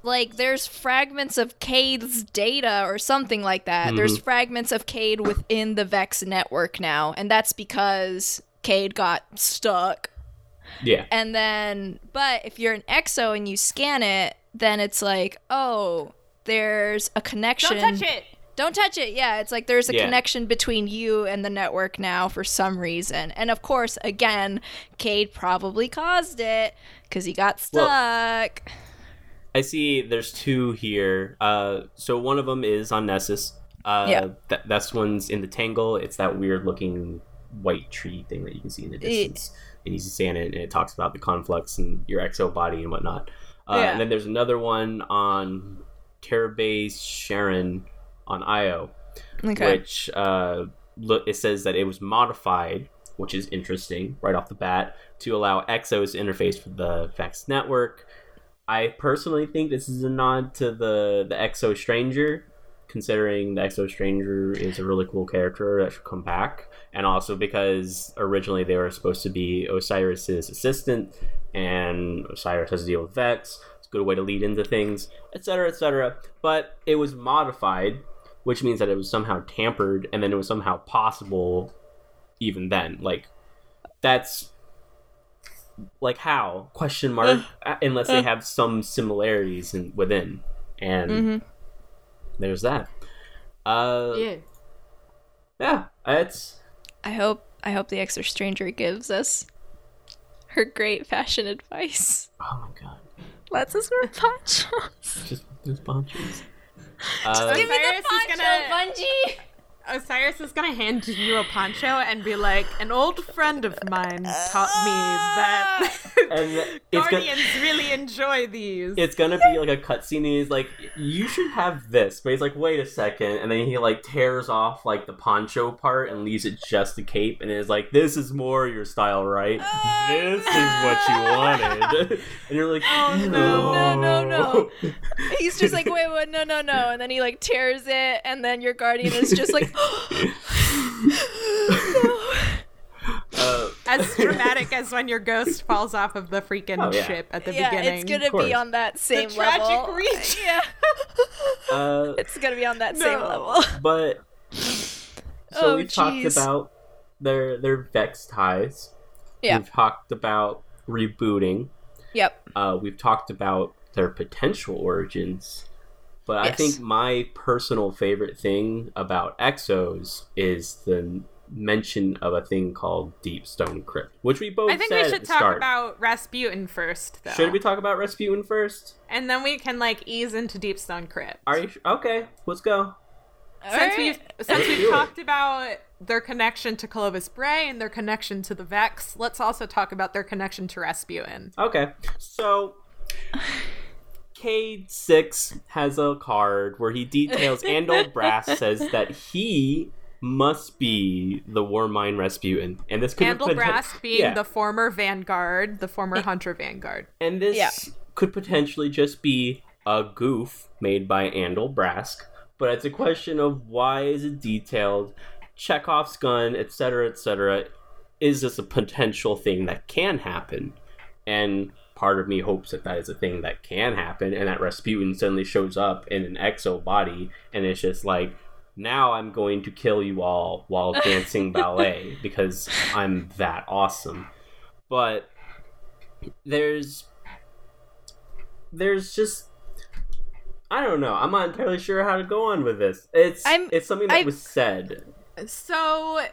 like there's fragments of Cade's data or something like that. Mm-hmm. There's fragments of Cade within the Vex network now, and that's because Cade got stuck. yeah. And then, but if you're an exo and you scan it, then it's like, oh, there's a connection. Don't touch it! Don't touch it. Yeah, it's like there's a Yeah. connection between you and the network now for some reason. And of course, again, Cade probably caused it because he got Well- stuck. I see. There's two here. Uh, so one of them is on Nessus. Uh, Yeah. That that's one's in the Tangle. It's that weird looking white tree thing that you can see in the distance. It, And you see it, and it talks about the conflux and your exo body and whatnot. Uh, Yeah. And then there's another one on Terrabase Charon on Io, Okay. which uh, look it says that it was modified, which is interesting right off the bat, to allow exos to interface with the Vex network. I personally think this is a nod to the the Exo Stranger, considering the Exo Stranger is a really cool character that should come back, and also because originally they were supposed to be Osiris's assistant, and Osiris has to deal with Vex. It's a good way to lead into things, etc., etc. But it was modified, which means that it was somehow tampered, and then it was somehow possible, even then. Like that's like how question mark Uh, unless they have some similarities in, within and Mhm. there's that uh Yeah. yeah it's I hope I hope the Exo Stranger gives us her great fashion advice. oh my god Let's us wear ponchos. just those ponchos Uh, Give me the is poncho, gonna- Bungie. Osiris is gonna hand you a poncho and be like, "An old friend of mine taught me that ah! and it's gonna, guardians really enjoy these." it's gonna be like a cutscene. And he's like, "You should have this," but he's like, "Wait a second. and then he like tears off like the poncho part and leaves it just the cape, and is like, "This is more your style, right? Oh, this is what you wanted." and you're like, Oh, "No, no, no, no." He's just like, wait, what? No, no, no. And then he like tears it, and then your guardian is just like, Uh, as dramatic as when your ghost falls off of the freaking Oh, yeah. ship at the yeah, beginning. it's gonna be on that same tragic level. reach. Yeah, uh, it's gonna be on that same level. but so Oh, we've talked about their their vex ties. Yeah. We've talked about rebooting. Yep. Uh, we've talked about their potential origins. But I think my personal favorite thing about Exos is the mention of a thing called Deep Stone Crypt, which we both I think said we should talk start. about Rasputin first, though. Should we talk about Rasputin first? And then we can like ease into Deep Stone Crypt. Are you okay? Let's go. since Alright. we've since Let's we've it. talked about their connection to Clovis Bray and their connection to the Vex, let's also talk about their connection to Rasputin. Okay, so Cade Six has a card where he details Andal Brask says that he must be the Warmind Rasputin, and this could Handle poten- Brask being yeah. the former Vanguard, the former Hunter Vanguard. and this Yeah. could potentially just be a goof made by Andal Brask, but it's a question of why is it detailed, Chekhov's gun, etc., etc. Is this a potential thing that can happen? And part of me hopes that that is a thing that can happen, and that Rasputin suddenly shows up in an exo body, and it's just like, now I'm going to kill you all while dancing ballet because I'm that awesome. But there's there's just I don't know. I'm not entirely sure how to go on with this. It's I'm- it's something that I- was said. So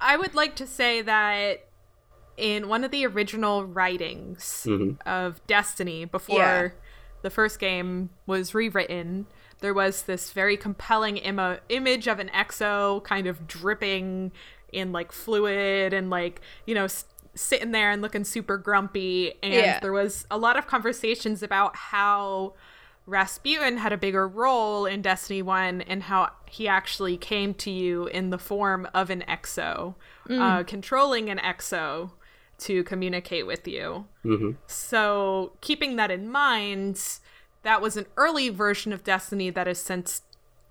I would like to say that in one of the original writings Mhm. of Destiny before Yeah. the first game was rewritten, there was this very compelling Im- image of an exo kind of dripping in like fluid and like, you know, s- sitting there and looking super grumpy. And Yeah. there was a lot of conversations about how Rasputin had a bigger role in Destiny 1 and how he actually came to you in the form of an exo, uh, controlling an exo to communicate with you. hmm So, keeping that in mind, that was an early version of Destiny that has since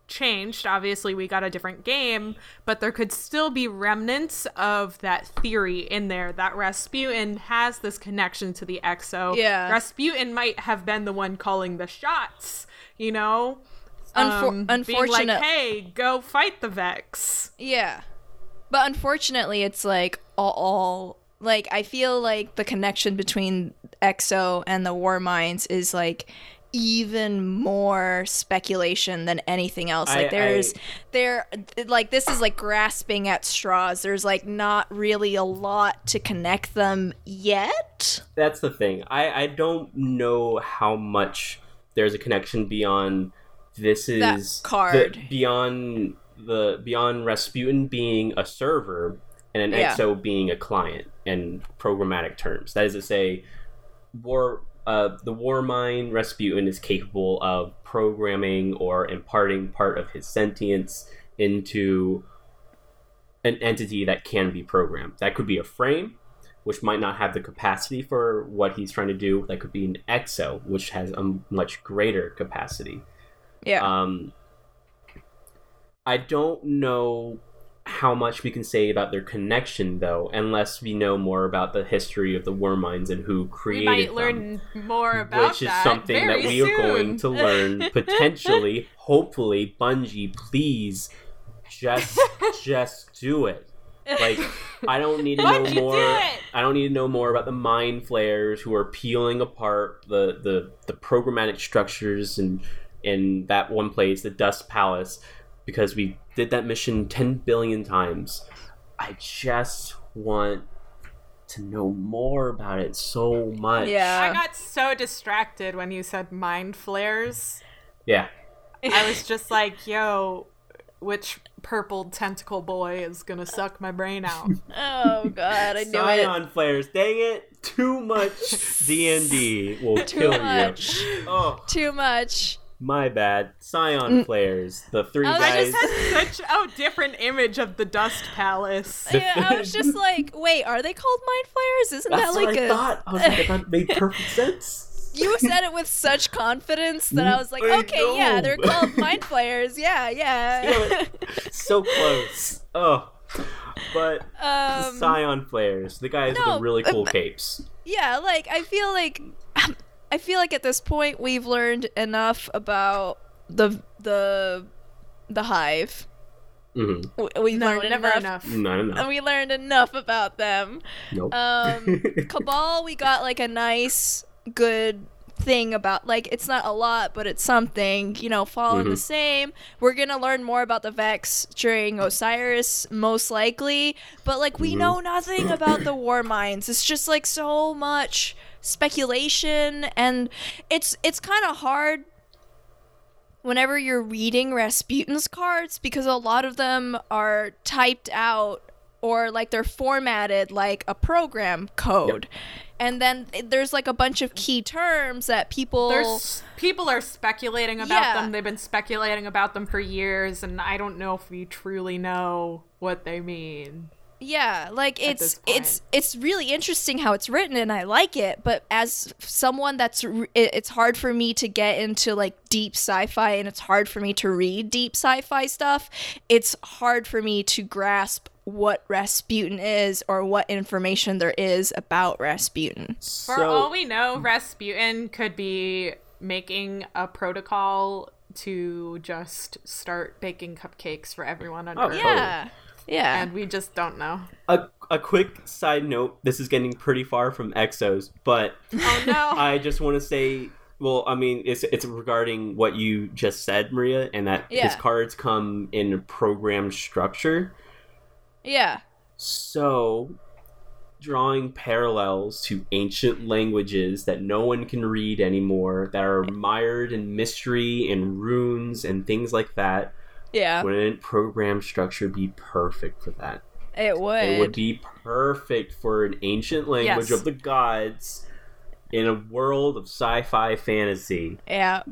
changed. Obviously, we got a different game, but there could still be remnants of that theory in there that Rasputin has this connection to the Exo. Yeah. Rasputin might have been the one calling the shots, you know? Unfor- Um, being like, hey, go fight the Vex. Yeah. But unfortunately, it's like all, all like I feel like the connection between EXO and the War Minds is like even more speculation than anything else. I- Like there's I- there like this is like grasping at straws. There's like not really a lot to connect them yet. That's the thing. I I don't know how much there's a connection beyond this is That card. the- beyond the beyond Rasputin being a server and an Yeah. EXO being a client in programmatic terms. That is to say, war uh, the Warmind Rasputin is capable of programming or imparting part of his sentience into an entity that can be programmed. That could be a frame, which might not have the capacity for what he's trying to do. That could be an exo, which has a much greater capacity. Yeah. Um, I don't know how much we can say about their connection, though, unless we know more about the history of the Warminds and who We created might them. learn more about which is something that we are going to learn potentially. hopefully, Bungie, please, just just do it. Like I don't need to know do more. it! I don't need to know more about the mind flayers who are peeling apart the the the programmatic structures and in that one place, the Dust Palace, because we did that mission ten billion times. I just want to know more about it so much. Yeah. I got so distracted when you said mind flayers. Yeah. I was just like, yo, which purple tentacle boy is gonna suck my brain out? Oh god, I knew it. Psion flayers. Dang it! Too much D and D will Too kill much. you. Oh, Too much. My bad. Psion mm. players, The three oh, I was I guys. just had such a different image of the Dust Palace. Yeah, I was just like, wait, are they called mind Flayers? Isn't That's that like what I a thought. I was like, that made perfect sense. You said it with such confidence that I was like, I okay, yeah, they're called mind flayers. Yeah, yeah. so close. Oh, but um, Psion flayers. The guys with the really uh, but- cool capes. yeah, like I feel like um, I feel like at this point we've learned enough about the the the hive. Mm-hmm. W- We've No, learned never enough. enough. No, no, no. And we learned enough about them. nope. Um, Cabal, we got like a nice, good thing about like it's not a lot, but it's something. You know, following the Mhm. same. We're gonna learn more about the Vex during Osiris, most likely. But like we Mhm. know nothing about the War Minds. It's just like so much speculation, and it's it's kind of hard whenever you're reading Rasputin's cards because a lot of them are typed out or like they're formatted like a program code. And then there's like a bunch of key terms that people There's people are speculating about Yeah. them. They've been speculating about them for years, and I don't know if we truly know what they mean. Yeah, like it's it's it's really interesting how it's written and I like it, but as someone that's r- it- it's hard for me to get into like deep sci-fi and it's hard for me to read deep sci-fi stuff. It's hard for me to grasp what Rasputin is or what information there is about Rasputin. For all we know, Rasputin could be making a protocol to just start baking cupcakes for everyone on Oh, Earth. Yeah. Yeah. And we just don't know. a, a quick side note this is getting pretty far from exos but Oh no. i just want to say well i mean it's it's regarding what you just said maria and that his cards come in a programmed structure yeah. so drawing parallels to ancient languages that no one can read anymore that are mired in mystery and runes and things like that Yeah. wouldn't program structure be perfect for that It would. It would be perfect for an ancient language Yes. of the gods in a world of sci-fi fantasy. yeah.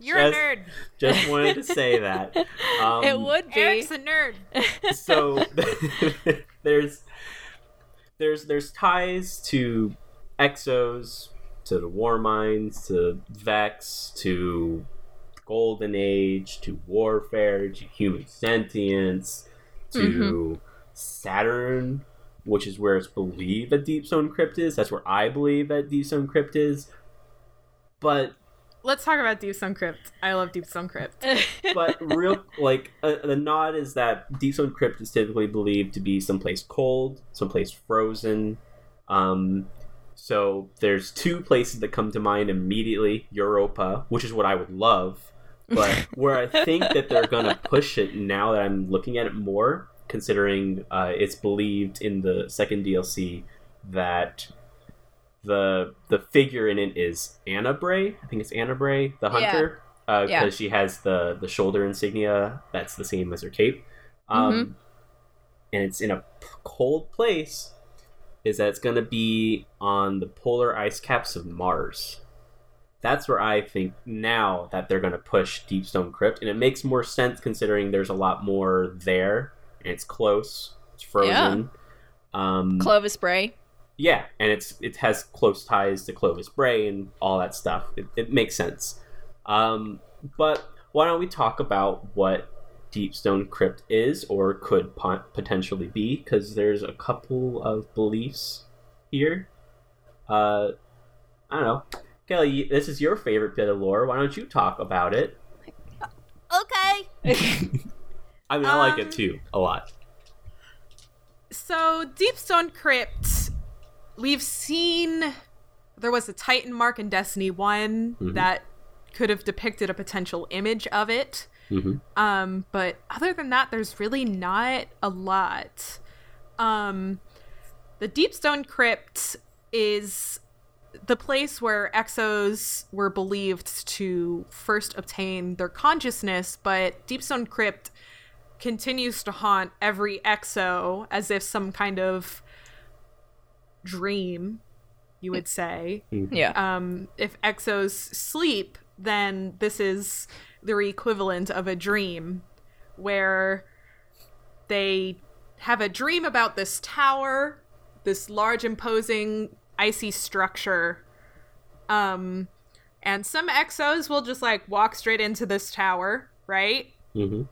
You're Just- a nerd. Just wanted to say that. Um, it would be. Erik's a nerd. So there's there's there's ties to Exos, to the War Minds, to Vex, to Golden Age, to warfare, to human sentience, to Saturn, which is where it's believed that Deep Stone Crypt is. That's where I believe that Deep Stone Crypt is. But Let's talk about Deep Stone Crypt. I love Deep Stone Crypt. but real like uh, the nod is that Deep Stone Crypt is typically believed to be someplace cold, someplace frozen. Um, so there's two places that come to mind immediately: Europa, which is what I would love, but where I think that they're gonna push it now that I'm looking at it more, considering uh, it's believed in the second DLC that the the figure in it is Anna Bray. I think it's Anna Bray, the hunter, because Yeah. she has the the shoulder insignia that's the same as her cape, um, Mm-hmm. and it's in a p- cold place. Is that it's going to be on the polar ice caps of Mars? That's where I think now that they're going to push Deepstone Crypt, and it makes more sense considering there's a lot more there, and it's close, it's frozen. Um, Clovis Bray. yeah, and it's it has close ties to Clovis Bray and all that stuff. It, it makes sense. Um, but why don't we talk about what Deepstone Crypt is or could po- potentially be? Because there's a couple of beliefs here. Uh, I don't know. Kelly, this is your favorite bit of lore. Why don't you talk about it? Okay. I mean, I like Um, it too a lot. So, Deepstone Crypt, we've seen there was a Titan mark in Destiny one Mhm. that could have depicted a potential image of it. hmm Um, but other than that, there's really not a lot. Um, the Deepstone Crypt is the place where exos were believed to first obtain their consciousness, but Deepstone Crypt continues to haunt every exo as if some kind of dream, you would say. Yeah. Um, if exos sleep, then this is the equivalent of a dream where they have a dream about this tower, this large, imposing, icy structure. Um, and some exos will just like walk straight into this tower, right? hmm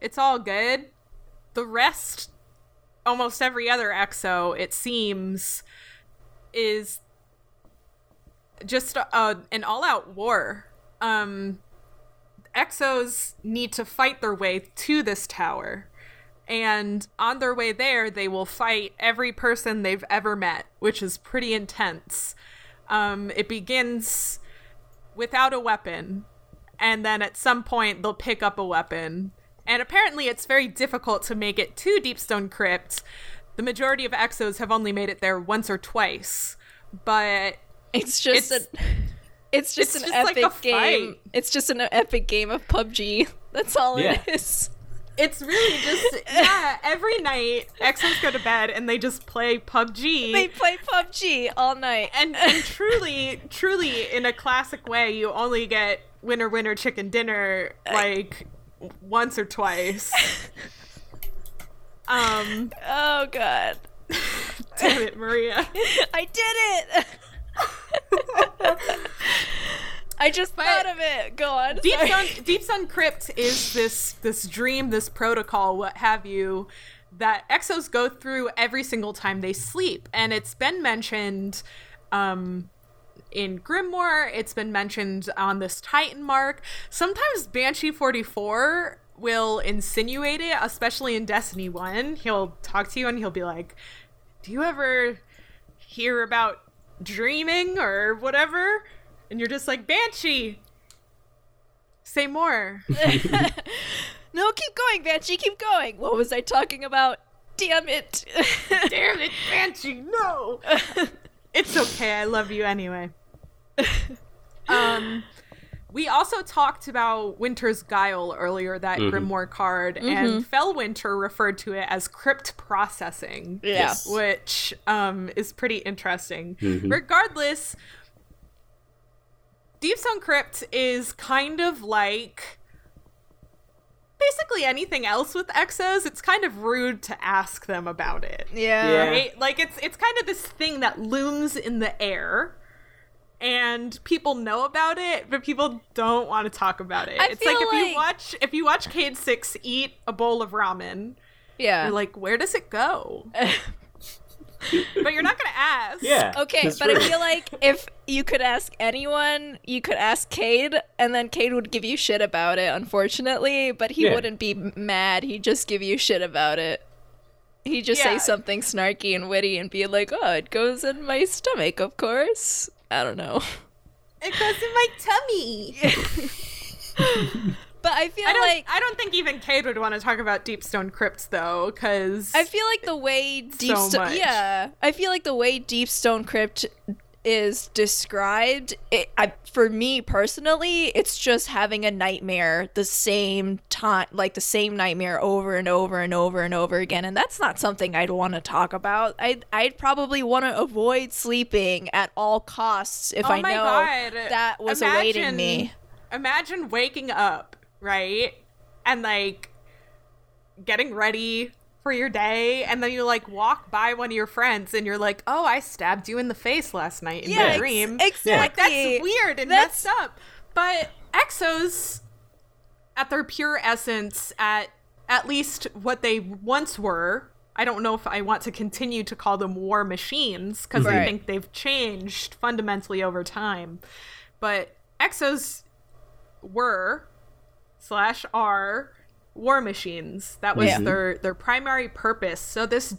It's all good. The rest, almost every other exo, it seems, is just a, an all out war. Um, exos need to fight their way to this tower. And on their way there, they will fight every person they've ever met, which is pretty intense. Um, it begins without a weapon, and then at some point they'll pick up a weapon. And apparently, it's very difficult to make it to Deepstone Crypt. The majority of exos have only made it there once or twice, but It's just It's- an it's just it's an just epic a game. fight. It's just an epic game of PUBG. That's all Yeah. it is. It's really just yeah. Every night, exes go to bed and they just play PUBG. They play PUBG all night. and and truly, truly, in a classic way, you only get winner winner chicken dinner like once or twice. Um, oh god. damn it, Maria. I did it. I just But- thought of it. Go on. Deep sorry. Sun, Deep Sun Crypt is this this dream, this protocol, what have you, that exos go through every single time they sleep, and it's been mentioned. Um, in Grimoire, it's been mentioned on this Titan mark. Sometimes Banshee 44 will insinuate it, especially in Destiny 1. He'll talk to you and he'll be like, Do you ever hear about dreaming or whatever? And you're just like, Banshee, say more. No, keep going, Banshee. Keep going. What was I talking about? Damn it. Damn it, Banshee, no! it's okay, I love you anyway. Um, we also talked about Winter's Guile earlier, that Grimoire card, and Felwinter referred to it as crypt processing. Yes. Which um, is pretty interesting. Mhm. Regardless, Deepstone Crypt is kind of like basically anything else with exos. It's kind of rude to ask them about it yeah. Yeah. right? Like it's it's kind of this thing that looms in the air. And people know about it, but people don't want to talk about it. I it's like feel if you watch if you watch Cade Six eat a bowl of ramen, Yeah. you're like, where does it go? but you're not gonna ask. Yeah. Okay, that's but I feel like if you could ask anyone, you could ask Cade, and then Cade would give you shit about it, unfortunately, but he Yeah. wouldn't be mad. He'd just give you shit about it. He'd just say something snarky and witty and be like, oh, it goes in my stomach, of course. I don't know. It goes in my tummy. But I feel I don't. like. I don't think even Cade would want to talk about Deepstone Crypts though, because I feel like the way Deep So Stone, yeah, I feel like the way Deep Stone Crypt is described, it, I, for me personally, it's just having a nightmare the same time, like the same nightmare over and over and over and over again, and that's not something I'd want to talk about. I'd I'd probably want to avoid sleeping at all costs if oh I know God. that was awaiting me. Imagine waking up, right? And like getting ready for your day and then you like walk by one of your friends and you're like, "Oh, I stabbed you in the face last night in Yeah, my ex- dream." exactly. Like that's weird and That's- messed up. But exos at their pure essence at at least what they once were I don't know if I want to continue to call them war machines because I think they've changed fundamentally over time. But exos were slash R war machines. That was Yeah. their their primary purpose. So this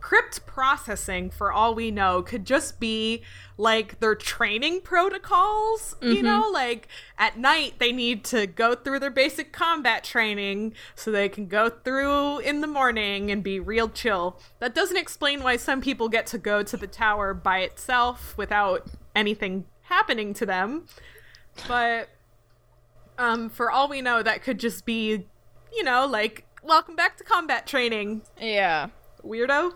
crypt processing, for all we know, could just be like their training protocols. You mm-hmm. know, like at night they need to go through their basic combat training so they can go through in the morning and be real chill. That doesn't explain why some people get to go to the tower by itself without anything happening to them. But um, for all we know, that could just be, you know, like, welcome back to combat training, Yeah. weirdo.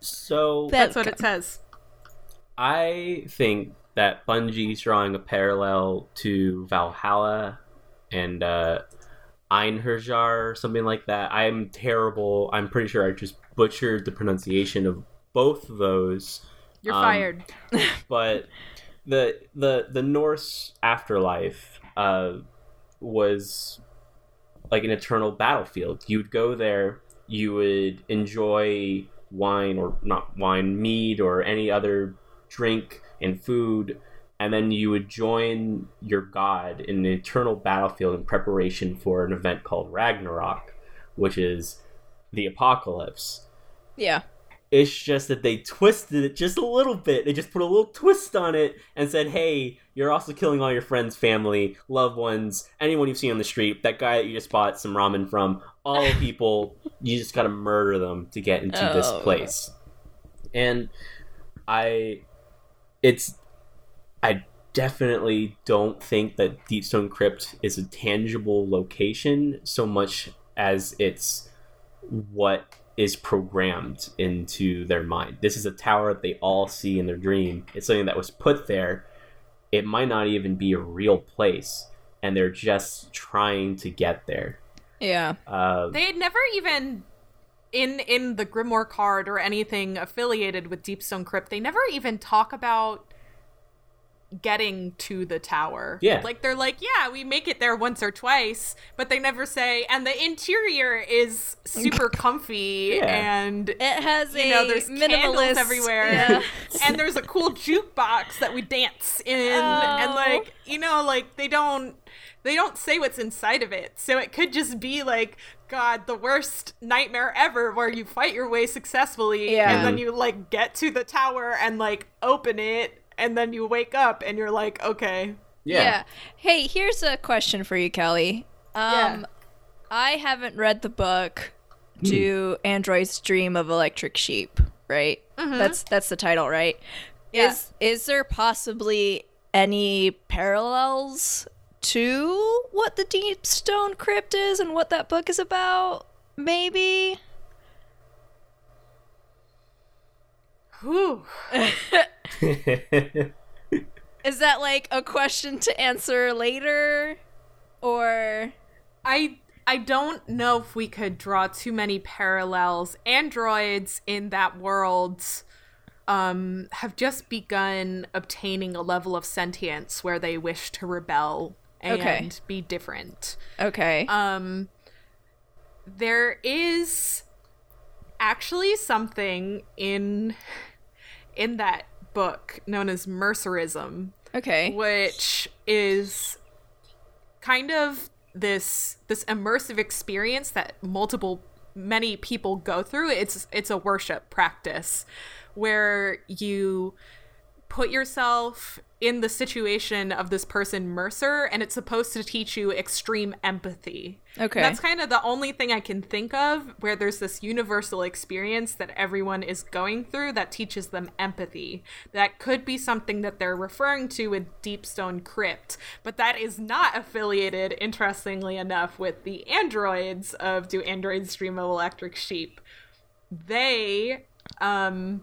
So That's what it says. I think that Bungie's drawing a parallel to Valhalla and uh, Einherjar or something like that. I'm terrible. I'm pretty sure I just butchered the pronunciation of both of those. You're Um, fired. but the the the Norse afterlife uh, was like an eternal battlefield. You'd go there, you would enjoy wine or not wine, mead or any other drink and food, and then you would join your god in an eternal battlefield in preparation for an event called Ragnarok, which is the apocalypse. Yeah. It's just that they twisted it just a little bit. They just put a little twist on it and said, "Hey, you're also killing all your friends, family, loved ones, anyone you've seen on the street. That guy that you just bought some ramen from. All people, you just got to murder them to get into this Oh. place." And I, it's, I definitely don't think that Deep Stone Crypt is a tangible location so much as it's what is programmed into their mind. This is a tower that they all see in their dream. It's something that was put there. It might not even be a real place, and they're just trying to get there. Yeah. Uh, They had never even in in the Grimoire card or anything affiliated with Deep Stone Crypt. They never even talk about getting to the tower. Yeah. Like they're like, yeah, we make it there once or twice, but they never say and the interior is super comfy Yeah. and It has you a know, there's minimalist candles everywhere, Yeah. and there's a cool jukebox that we dance in, and Oh. like you know, like they don't they don't say what's inside of it, so it could just be like God, the worst nightmare ever, where you fight your way successfully, Yeah. and then mm-hmm. you like get to the tower and like open it, and then you wake up and you're like, okay, yeah. Hey, here's a question for you, Kelly. Um, Yeah. I haven't read the book to Android's Dream of Electric Sheep, right? That's that's the title, right? Yeah. Is is there possibly any parallels to what the Deep Stone Crypt is and what that book is about? Maybe. whew. Is that like a question to answer later? Or I I don't know if we could draw too many parallels. Androids in that world um have just begun obtaining a level of sentience where they wish to rebel and Okay. be different. okay. Um there is actually something in in that book known as mercerism okay. which is kind of this this immersive experience that multiple many people go through it's it's a worship practice where you put yourself in the situation of this person mercer and it's supposed to teach you extreme empathy Okay. that's kind of the only thing i can think of where there's this universal experience that everyone is going through that teaches them empathy that could be something that they're referring to with deep stone crypt but that is not affiliated interestingly enough with the androids of do androids dream of electric sheep they um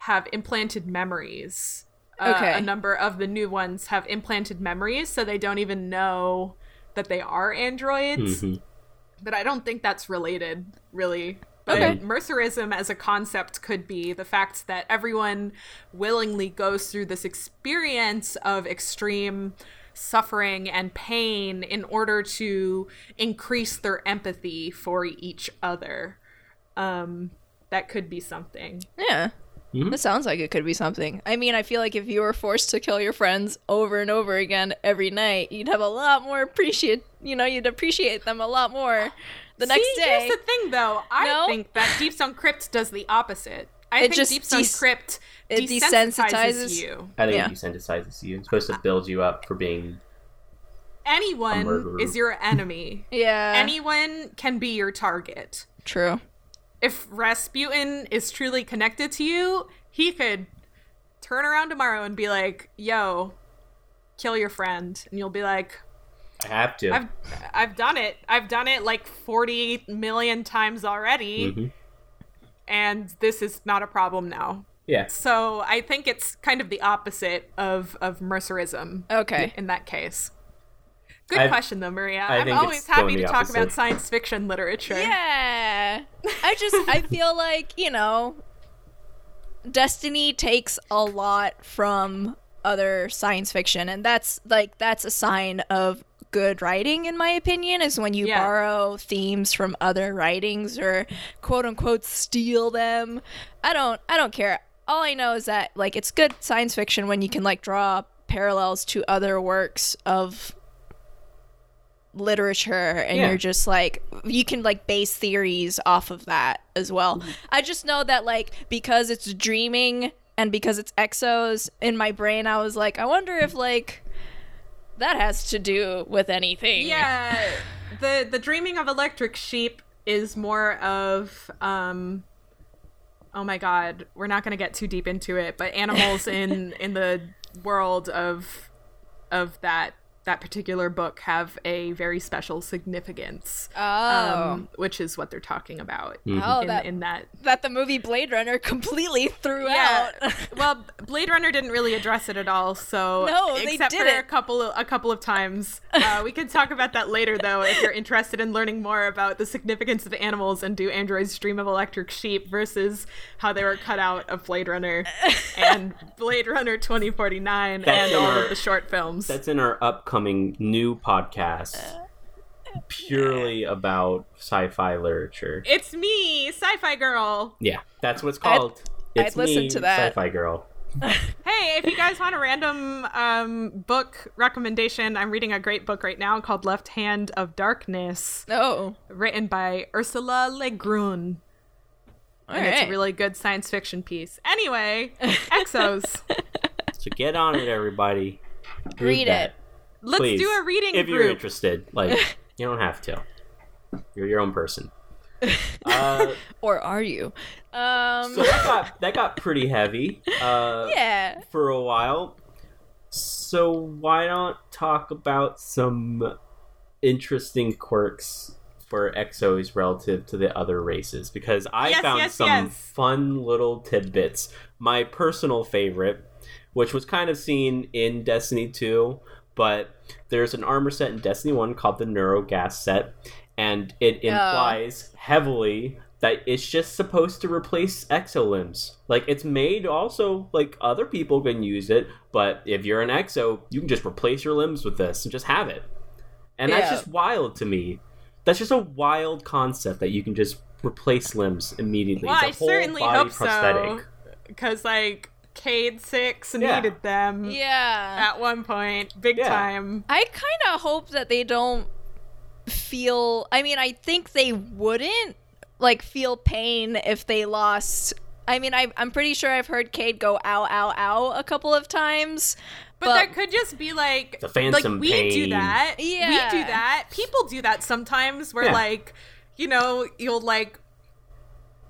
have implanted memories. Uh, Okay. A number of the new ones have implanted memories, so they don't even know that they are androids. Mhm. But I don't think that's related, really. But Okay. mercerism as a concept could be the fact that everyone willingly goes through this experience of extreme suffering and pain in order to increase their empathy for each other. Um, that could be something. Yeah. Mhm. That sounds like it could be something. I mean, I feel like if you were forced to kill your friends over and over again every night, you'd have a lot more appreciate. You know, you'd appreciate them a lot more the next See, day. Here's the thing, though. I No? think that Deep Stone Crypt does the opposite. I It think just Deep Stone des- Crypt it desensitizes, desensitizes- you. I think Yeah. it desensitizes you. It's supposed to build you up for being. Anyone murderer. is your enemy. yeah. Anyone can be your target. True. If Rasputin is truly connected to you, he could turn around tomorrow and be like, "Yo, kill your friend," and you'll be like, I have to. "I've I've done it. I've done it like forty million times already, Mhm. and this is not a problem now." Yeah. So I think it's kind of the opposite of of mercerism Okay. in that case. Good I- question though, Maria. I I'm always happy to the talk about science fiction literature. Yeah. I just I feel like, you know, Destiny takes a lot from other science fiction and that's like that's a sign of good writing in my opinion is when you Yeah. borrow themes from other writings or quote unquote steal them. I don't I don't care. All I know is that like it's good science fiction when you can like draw parallels to other works of literature and Yeah. you're just like you can like base theories off of that as well. I just know that like because it's dreaming and because it's exos in my brain I was like I wonder if like that has to do with anything. Yeah, the the dreaming of electric sheep is more of um oh my god, we're not going to get too deep into it, but animals in in the world of of that that particular book have a very special significance. Oh. Um, which is what they're talking about oh, in, that in that that the movie Blade Runner completely threw yeah. out. well, Blade Runner didn't really address it at all. So No, they except for didn't. a couple of, a couple of times. Uh, we can talk about that later, though, if you're interested in learning more about the significance of the animals and do androids dream of electric sheep versus how they were cut out of Blade Runner and Blade Runner 2049 That's and in all our- of the short films. That's in our upcoming new podcast, purely about sci-fi literature. It's me, Sci-Fi Girl. Yeah, that's what's called. I'd it's listen me, to that. Sci-fi girl. Hey, if you guys want a random um, book recommendation, I'm reading a great book right now called Left Hand of Darkness. oh. written by Ursula Le Guin. And it's a Alright. really good science fiction piece. Anyway, Exos. So get on it, everybody. Read that, it. Let's please, do a reading if group. you're interested. Like, you don't have to. You're your own person. Uh, Or are you? Um so that got that got pretty heavy. Uh, Yeah. for a while. So why not talk about some interesting quirks for exos relative to the other races? Because I Yes, found yes, some yes. fun little tidbits. My personal favorite, which was kind of seen in Destiny 2, but there's an armor set in Destiny 1 called the Neurogas set, and it oh. implies heavily that it's just supposed to replace exo limbs. Like it's made also like other people can use it, but if you're an exo, you can just replace your limbs with this and just have it. And that's just wild to me. That's just a wild concept that you can just replace limbs immediately. Well, I it's a whole certainly hope so. Because, like, Cade 6 Yeah. needed them Yeah. at one point, big Yeah. time. I kind of hope that they don't feel. I mean, I think they wouldn't like feel pain if they lost. I mean, I, I'm pretty sure I've heard Cade go ow, ow, ow a couple of times. But, that could just be like, The phantom like we do that. Yeah. We do that. People do that sometimes where, Yeah. like, you know, you'll like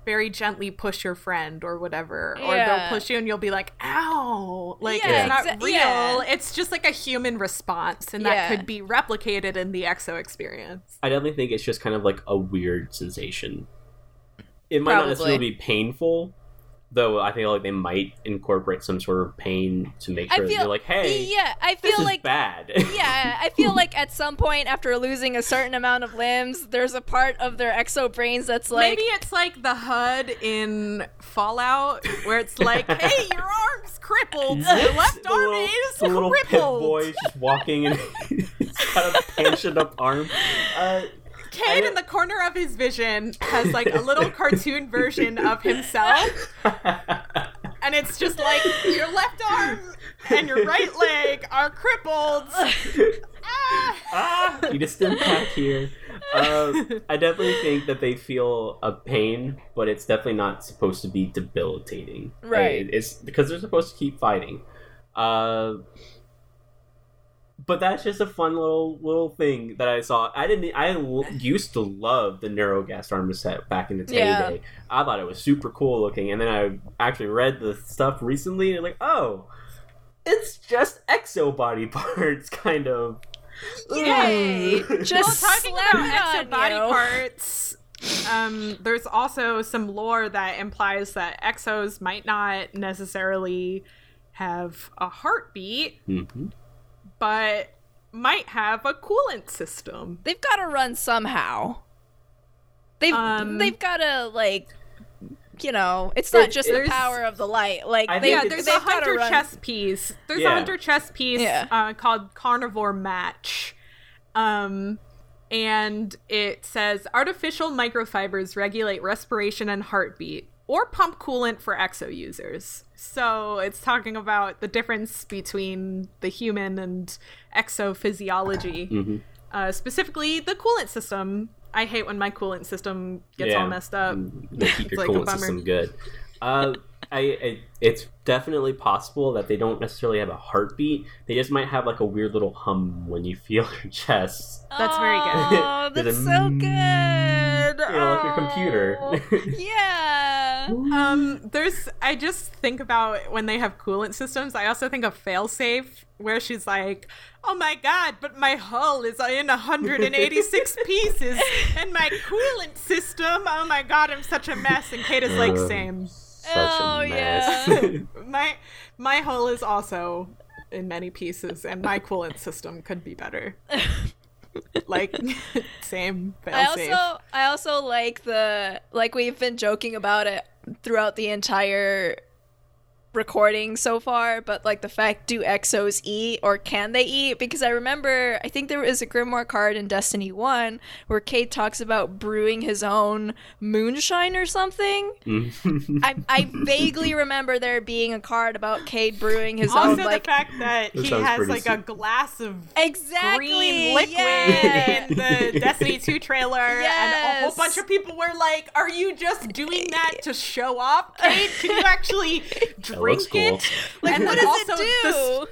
very gently push your friend or whatever, or Yeah. they'll push you and you'll be like, "Ow!" Like Yeah, it's not exa- real. yeah. It's just like a human response, and Yeah. that could be replicated in the EXO experience. I definitely think it's just kind of like a weird sensation. It might not necessarily be painful, though. I feel like they might incorporate some sort of pain to make I sure that feel you're like, "Hey, yeah, I this feel is like bad." yeah, I feel like at some point after losing a certain amount of limbs, there's a part of their exo brains that's like, Maybe it's like the HUD in Fallout, where it's like, "Hey, your arm's crippled. Your left The arm little, is the little pit crippled." boy just walking and he's got a pensioned up arm. Uh, I- in the corner of his vision has like a little cartoon version of himself, and it's just like your left arm and your right leg are crippled. Ah! ah, you just impact here. Uh, I definitely think that they feel a pain, but it's definitely not supposed to be debilitating. Right. It's because they're supposed to keep fighting. Uh, but that's just a fun little little thing that I saw. I didn't. I used to love the Neurogast armor set back in its Yeah. heyday. I thought it was super cool looking, and then I actually read the stuff recently, and like, oh, it's just exo body parts, kind of. Yay! Just Well, talking about exo body parts, um, there's also some lore that implies that exos might not necessarily have a heartbeat, Mhm. But might have a coolant system. They've got to run somehow. They've Um, they've got to like, you know, it's not just the power of the light. Like they, think Yeah, there's a hunter run- chess piece. There's Yeah. a hunter chess piece Yeah. uh, called Carnivore Match. Um, and it says artificial microfibers regulate respiration and heartbeat or pump coolant for exo users. So it's talking about the difference between the human and exo physiology. Mhm. Uh, specifically, the coolant system. I hate when my coolant system gets all messed up. Mm, They keep It's your like coolant system good. Uh, I, I, it's definitely possible that they don't necessarily have a heartbeat. They just might have like a weird little hum when you feel your chest. That's very good. Oh, that's so mm, good. You know, like your computer. Oh, yeah. Um, there's I just think about when they have coolant systems. I also think of failsafe, where she's like, "Oh my god, but my hull is in 186 pieces, and my coolant system. Oh my god, I'm such a mess." And Cade is like, Uh. "Same. Such Oh, a mess. My my hull is also in many pieces, and my coolant system could be better." like, same fail I failsafe. also I also like the like we've been joking about it throughout the entire recording so far, but like the fact do exos eat or can they eat? Because I remember I think there is a Grimoire card in Destiny 1 where Cade talks about brewing his own moonshine or something. Mm. I, I vaguely remember there being a card about Cade brewing his also own the like the fact that That he has pretty like a glass of exactly green liquid yeah. in the Destiny 2 trailer, and a whole bunch of people were like, Are you just doing that to show off, Cade? Can you actually That looks cool. it? like And what does also it this- do?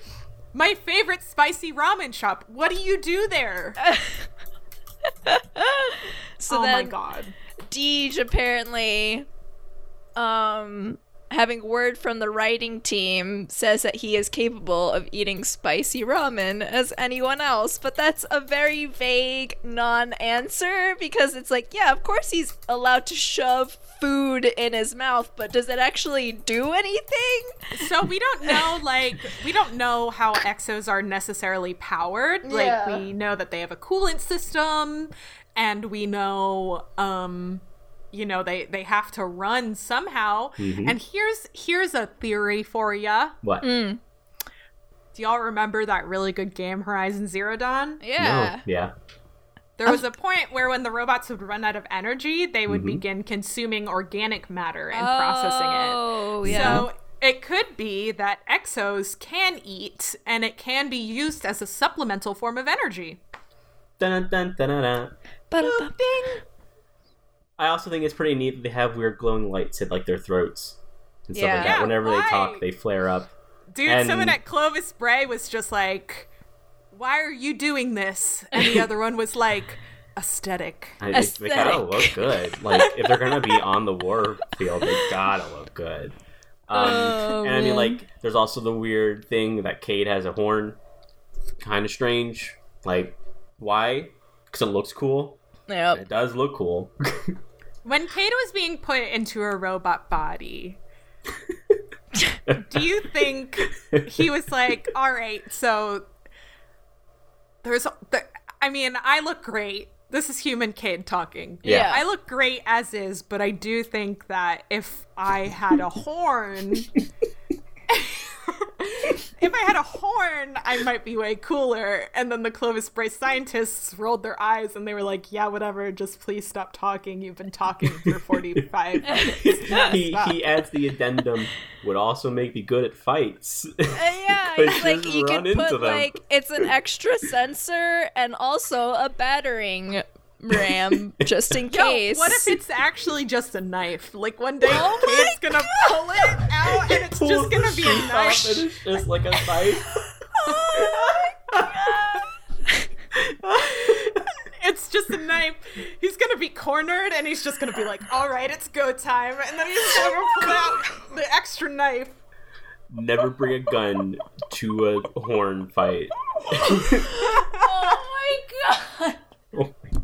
my favorite spicy ramen shop. What do you do there? so oh then my god. Deej apparently um having word from the writing team says that he is capable of eating spicy ramen as anyone else, but that's a very vague non-answer because it's like, yeah, of course he's allowed to shove food in his mouth, but does it actually do anything? So we don't know, like, we don't know how exos are necessarily powered. Like, Yeah. we know that they have a coolant system, and we know, um, you know, they they have to run somehow. Mhm. And here's here's a theory for you. What? Mm. Do y'all remember that really good game Horizon Zero Dawn? Yeah. No. Yeah. There was a point where when the robots would run out of energy, they would Mhm. begin consuming organic matter and processing it. Oh, yeah. So it could be that exos can eat and it can be used as a supplemental form of energy. Dun, dun, dun, dun, dun. Ba-da-ba. I also think it's pretty neat that they have weird glowing lights at like their throats and stuff Yeah. like that. Yeah, Whenever they talk, they flare up. Dude, And- someone at Clovis Bray was just like, Why are you doing this? And the other one was like, Aesthetic. I, they, they gotta look good. Like if they're gonna be on the war field, they gotta look good. Um, Oh, and I mean, man. like, there's also the weird thing that Cade has a horn. Kind of strange. Like, why? Because it looks cool. Yeah, It does look cool. When Cade was being put into a robot body, do you think he was like, all right, so there's, there, I mean, I look great. This is human kid talking. Yeah. I look great as is, but I do think that if I had a horn, if I had a horn, I might be way cooler. And then the Clovis Bray scientists rolled their eyes and they were like, yeah, whatever, just please stop talking. You've been talking for 45 minutes. he, he adds the addendum would also make me good at fights. Uh, yeah, Could it's like you run could put them. like it's an extra sensor and also a battering ram just in Yo, case. what if it's actually just a knife? Like one day, Oh my Cade's gonna pull it out and it's Pulls just gonna be a knife. and it's just like a knife. Oh it's just a knife. He's gonna be cornered, and he's just gonna be like, "All right, it's go time," and then he's gonna pull out the extra knife. Never bring a gun to a horn fight. oh my god.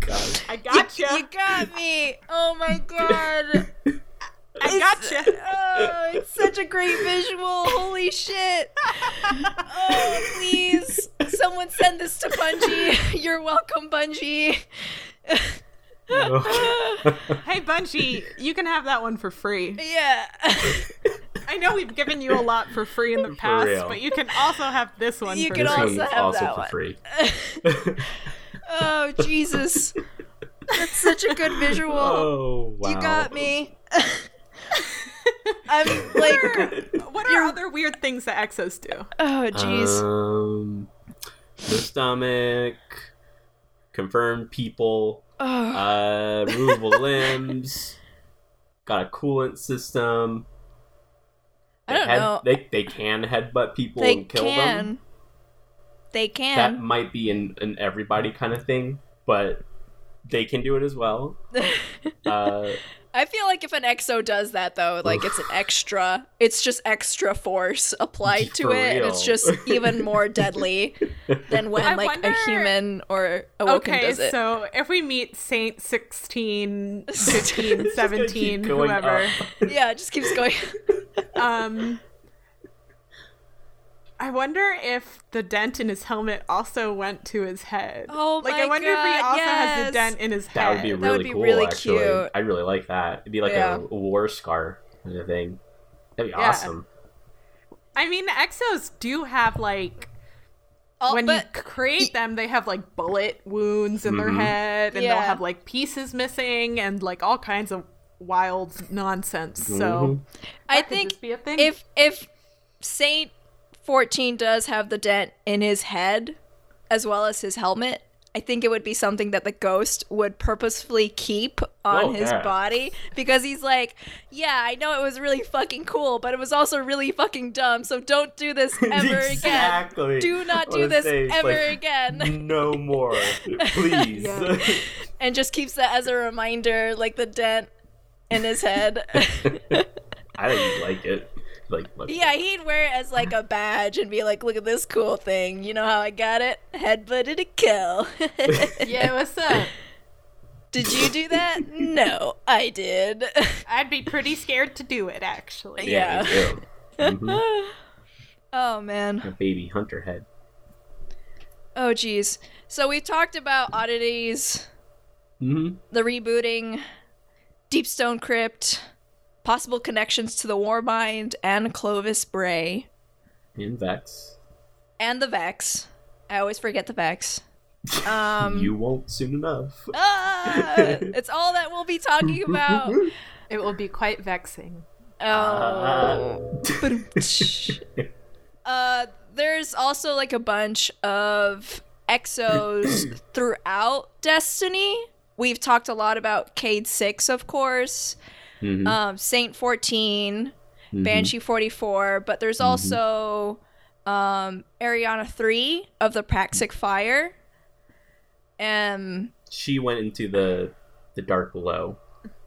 My god. I gotcha. You you got me. Oh my god. I gotcha. Oh, it's such a great visual. Holy shit. Oh, please. Someone send this to Bungie. You're welcome, Bungie. Hey, Bungie, you can have that one for free. Yeah. I know we've given you a lot for free in the past, but you can also have this one You for can this free. also have also that for one. free. Oh, Jesus. That's such a good visual. Oh wow. You got me. I'm like, What are other weird things that exos do? oh, jeez. Um, the stomach, confirmed people, oh, uh, removable limbs, got a coolant system. I don't head- know. They they can headbutt people They and kill can. them. They can. That might be an, an everybody kind of thing, but they can do it as well. Uh, I feel like if an exo does that though, like it's an extra, it's just extra force applied to For it, and it's just even more deadly than when I like wonder- a human or a Woken Okay, does it. so if we meet Saint 16, 15, 17, whoever, up. yeah, it just keeps going. um, I wonder if the dent in his helmet also went to his head. Oh like my I wonder if he God, also has a dent in his That would be head. That would really be cool. really actually, cute. I really like that. It'd be like Yeah. a, a war scar kind of thing. That'd be Yeah. awesome. I mean, exos do have like Oh, when you but c- create them, they have like bullet wounds in their Mhm. head, and Yeah. they'll have like pieces missing and like all kinds of wild nonsense. So I that could think just be a thing. if if Saint 14 does have the dent in his head as well as his helmet, I think it would be something that the ghost would purposefully keep on Oh, his body because he's like, yeah, I know it was really fucking cool, but it was also really fucking dumb. So don't do this ever exactly. again. Do not do this it's ever like, again. No more, please. Yeah. And just keeps that as a reminder, like the dent in his head. I think you'd like it. Like, look. Yeah, he'd wear it as like a badge and be like, "Look at this cool thing. You know how I got it? Headbutted a kill." yeah, what's up? did you do that? No, I did. I'd be pretty scared to do it actually. Yeah, yeah. you do. Mhm. oh man. A baby hunter head. Oh geez. So we've talked about oddities, Mm-hmm. the rebooting, Deep Stone Crypt, possible connections to the Warmind and Clovis Bray, In Vex. and the Vex. I always forget the Vex. Um, you won't soon enough. ah, it's all that we'll be talking about. It will be quite vexing. Oh. uh, there's also like a bunch of exos throughout Destiny. We've talked a lot about Cade 6, of course, Mhm. um, Saint 14, Mhm. Banshee 44, but there's also um, Ariana 3 of the Praxic Fire. Um, She went into the the dark below,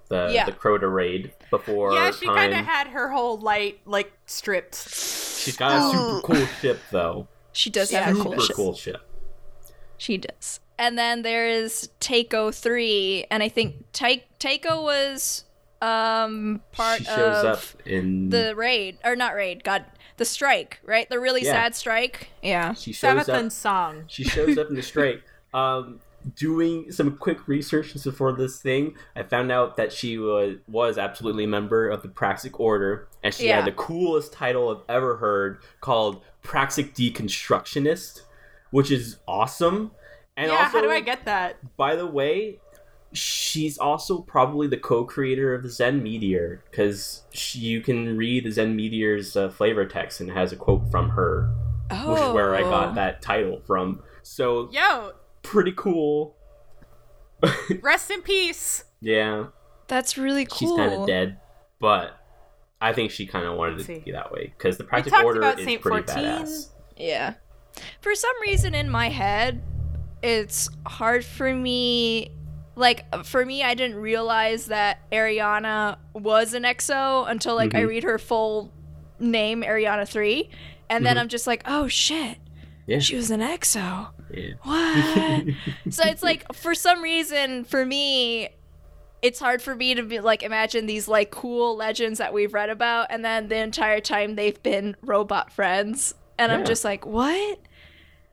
the Yeah. the Crota raid before. yeah, she kind of had her whole light like stripped. She's got a super cool ship though. she does Yeah, have a cool Super ship. cool ship. She does. And then there is Taeko 3, and I think Ta- Taeko was um part she shows of up in the raid or not raid, god, the strike, right? The really Yeah. sad strike. Yeah. She shows up. Song. She shows up in the strike. Um, doing some quick research before this thing, I found out that she was was absolutely a member of the Praxic Order, and she Yeah. had the coolest title I've ever heard, called Praxic Deconstructionist, which is awesome. And yeah, also, how do I get that? by the way, she's also probably the co-creator of the Zen Meteor because you can read the Zen Meteor's uh, flavor text and it has a quote from her, Oh. which is where I got that title from. So Yo, pretty cool. rest in peace. Yeah, That's really cool. she's kind of dead, but I think she kind of wanted it to be that way because the We Practic talked Order about is Saint pretty 14. badass. Yeah. For some reason in my head, it's hard for me. Like for me, I didn't realize that Ariana was an EXO until like I Mhm. read her full name, Ariana three, and then Mhm. I'm just like, oh shit, Yeah. she was an EXO. yeah. What? so it's like for some reason for me it's hard for me to be like imagine these like cool legends that we've read about and then the entire time they've been robot friends and i'm just like what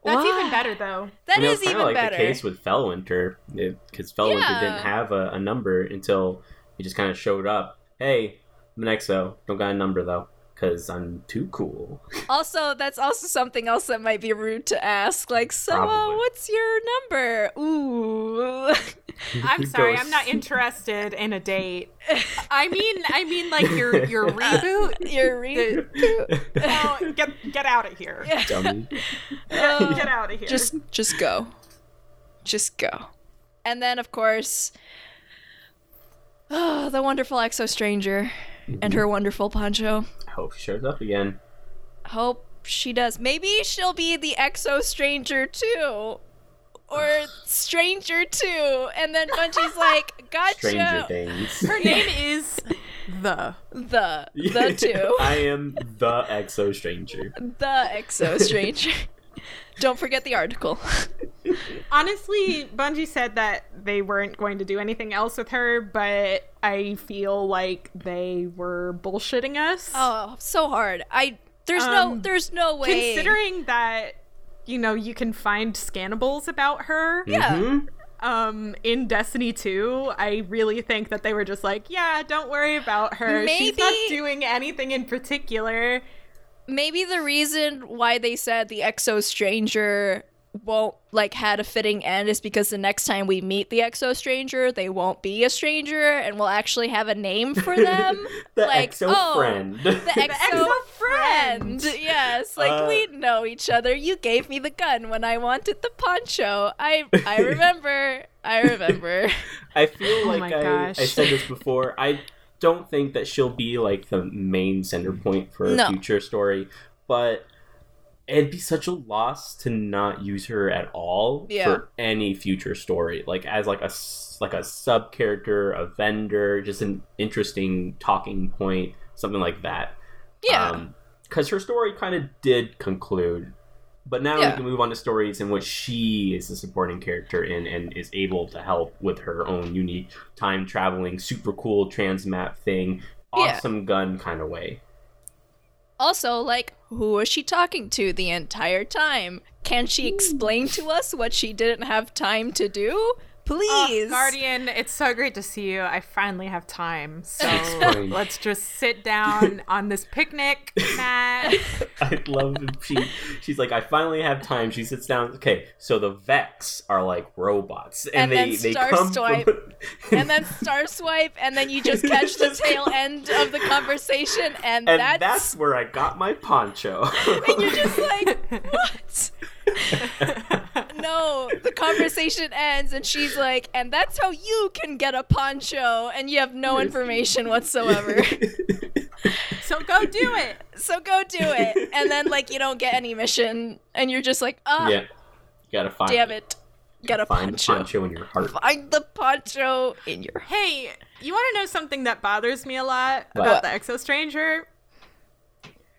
That's even better though. That I mean, is it's kinda even like better the case with Felwinter, because Felwinter Yeah. didn't have a, a number until he just kind of showed up. Hey, I'm an EXO. Don't got a number though, because I'm too cool. also that's also something else that might be rude to ask like so uh, what's your number ooh I'm sorry, I'm not interested in a date. I mean, I mean, like your your reboot. your reboot. Oh, get get out of here! Dummy. Uh, Get out of here! just just go just go and then of course oh, the wonderful exo stranger and her wonderful poncho I hope she shows up again. hope she does maybe she'll be the exo stranger too or stranger too and then bungie's like gotcha Stranger Things. her name is the. the the two I am the EXO Stranger. the exo stranger don't forget the article Honestly, Bungie said that they weren't going to do anything else with her, but I feel like they were bullshitting us. oh so hard i there's no Um, there's no way Considering that, you know, you can find scannables about her. yeah Mhm. um in Destiny 2, I really think that they were just like, yeah, don't worry about her. She's not doing anything in particular. Maybe the reason why they said the exo stranger won't like had a fitting end is because the next time we meet the exo stranger they won't be a stranger and we'll actually have a name for them The like EXO oh friend. the exo, exo friend. friend. yes like Uh, we know each other you gave me the gun when i wanted the poncho i i remember i remember I feel Oh like my I, gosh. I said this before. I don't think that she'll be like the main center point for a No. future story, but it'd be such a loss to not use her at all Yeah. for any future story. Like as like a like a sub character, a vendor, just an interesting talking point, something like that. yeah um, because her story kind of did conclude. But now Yeah. we can move on to stories in which she is the supporting character in and is able to help with her own unique time traveling, super cool transmat thing, Yeah. awesome gun kind of way. Also, like, who was she talking to the entire time? Can she hmm. explain to us what she didn't have time to do? Please. Oh, Guardian, it's so great to see you. I finally have time. So let's just sit down on this picnic mat. I love that she she's like, I finally have time. She sits down. Okay, so the Vex are like robots, and, And they then they Star come Swipe. from and then star swipe, and then you just catch the tail end of the conversation, and, and that's, that's where I got my poncho. and you're just like, what? no, the conversation ends, and she's like, and that's how you can get a poncho, and you have no information whatsoever. So go do it. so go do it, and then like you don't get any mission, and you're just like, ah, yeah, you gotta find damn it, get a Find poncho. the poncho in your heart. Find the poncho in your. Hey, you want to know something that bothers me a lot What? about the Exo Stranger?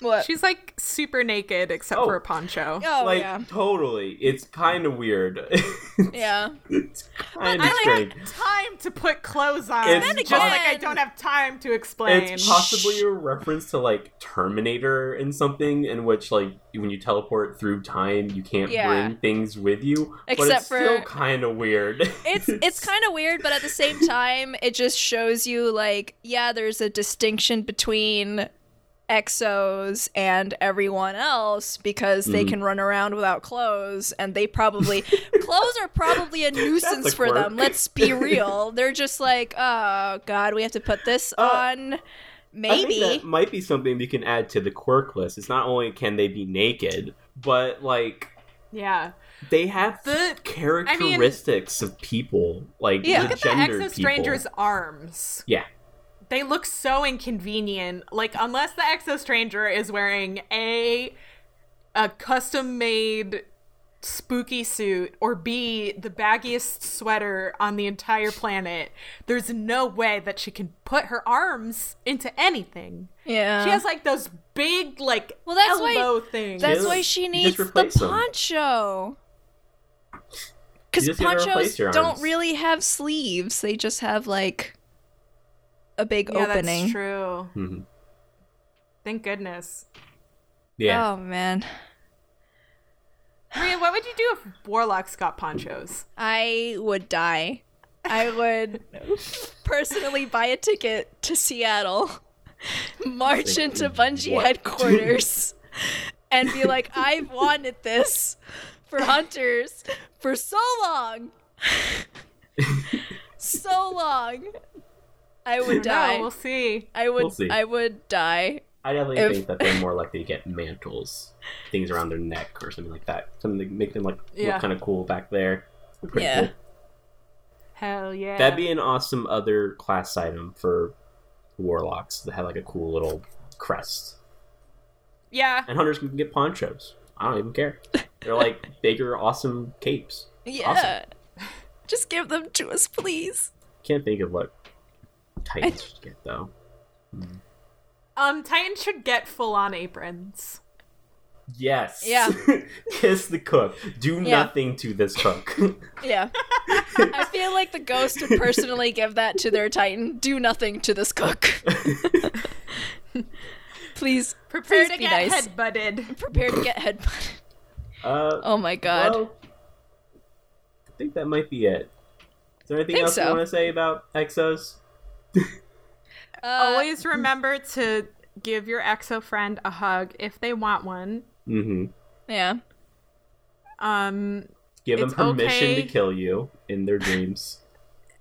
What? She's like super naked except Oh. for a oh. poncho. oh like yeah, totally, it's kind of weird. yeah. it's kind I of don't strange. have time to put clothes on. It's Then just like I don't have time to explain. It's possibly a reference to like Terminator in something in which like when you teleport through time, you can't Yeah. bring things with you. but Except for still kind of weird. It's it's kind of weird, but at the same time, it just shows you like, yeah, there's a distinction between exos and everyone else because they Mhm. can run around without clothes and they probably clothes are probably a nuisance a for them let's be real they're just like oh god we have to put this Uh, on I maybe think that might be something we can add to the quirk list. It's not only can they be naked, but like yeah. they have The- characteristics of people, like Yeah. the Look Look at the gendered Exo. Stranger's arms. Yeah, They look so inconvenient. Like unless the Exo Stranger is wearing a a custom made spooky suit or B, the baggiest sweater on the entire planet, there's no way that she can put her arms into anything. Yeah. She has like those big, like, Well, that's why- elbow things. That's Just- why she needs the poncho. Because ponchos don't really have sleeves; they just have like a big yeah, opening. that's true. Mhm. Thank goodness. Yeah. Oh man, Maria, what would you do if warlocks got ponchos? I would die. I would personally buy a ticket to Seattle, march Like, into Bungie what? headquarters, and be like, "I've wanted this for hunters for so long, so long." I would die. No, we'll see. I would. We'll see. I would die. I definitely If- think that they're more likely to get mantles, things around their neck or something like that. Something to make them like Yeah. look kind of cool back there. Pretty Yeah. cool. Hell yeah. That'd be an awesome other class item for warlocks that have like a cool little crest. yeah. And hunters can get ponchos. I don't even care. They're like bigger, awesome capes. Yeah. Just give them to us, please. Can't think of what Titans should get though. Um, Titans should get full on aprons. Yes. Yeah. Kiss the cook. Do Yeah. nothing to this cook. Yeah. I feel like the ghost would personally give that to their titan. Do nothing to this cook. please, Prepare please to be get nice. headbutted. Prepare to get headbutted. uh, Oh my god. Well, I think that might be it. Is there anything Think else you want to say about Exos? Uh, Always remember to give your exo friend a hug if they want one. Mm-hmm. Yeah. Um, Give them permission okay. to kill you in their dreams.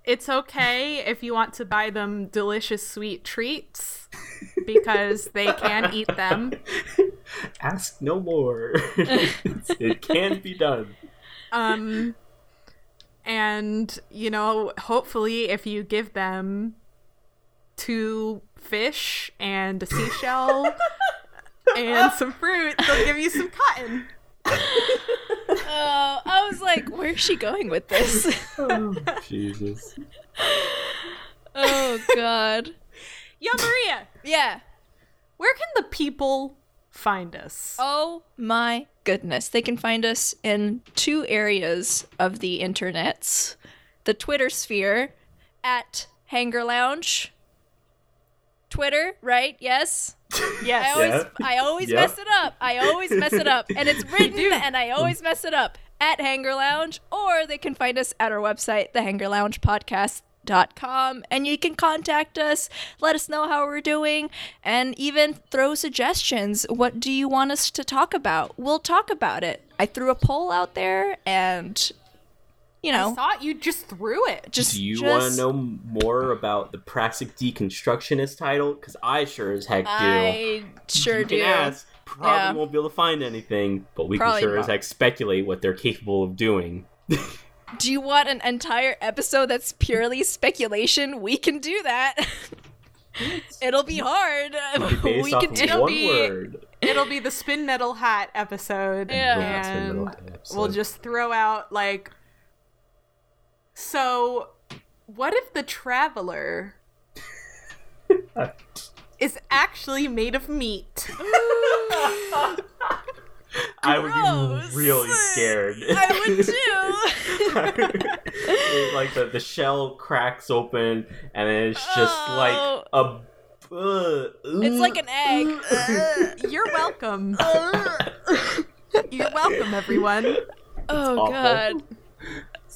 it's okay if you want to buy them delicious sweet treats because they can eat them. Ask no more. it can be done. Um, and you know, hopefully, if you give them two fish and a seashell and some fruit, they'll give you some cotton. Oh, I was like, where's she going with this? Oh, Jesus. oh god. Yo, Maria, Yeah. where can the people find us? Oh my goodness. They can find us in two areas of the internets the Twitter sphere at Hangar Lounge. Twitter, right? Yes. I yes. always, Yeah. I always Yep. mess it up. I always mess it up, and it's written, and I always mess it up at Hangar Lounge, or they can find us at our website, thehangerloungepodcast.com, and you can contact us, let us know how we're doing, and even throw suggestions. What do you want us to talk about? We'll talk about it. I threw a poll out there, and you I know, thought you just threw it. just Do you just, want to know more about the Praxic Deconstructionist title? Because I sure as heck do. I sure you do. can ask. Probably Yeah. won't be able to find anything, but we Probably can sure as heck speculate what they're capable of doing. Do you want an entire episode that's purely speculation? We can do that. It'll be hard. Based we can do It'll one word. It'll be the spin metal hat episode. Yeah. Well, that's been And the episode. we'll just throw out like So what if the traveler is actually made of meat? I would be really scared. I would too. like the, the shell cracks open and it's just Oh. like a. Uh, it's like an egg. You're welcome. You're welcome, everyone. oh awful. god.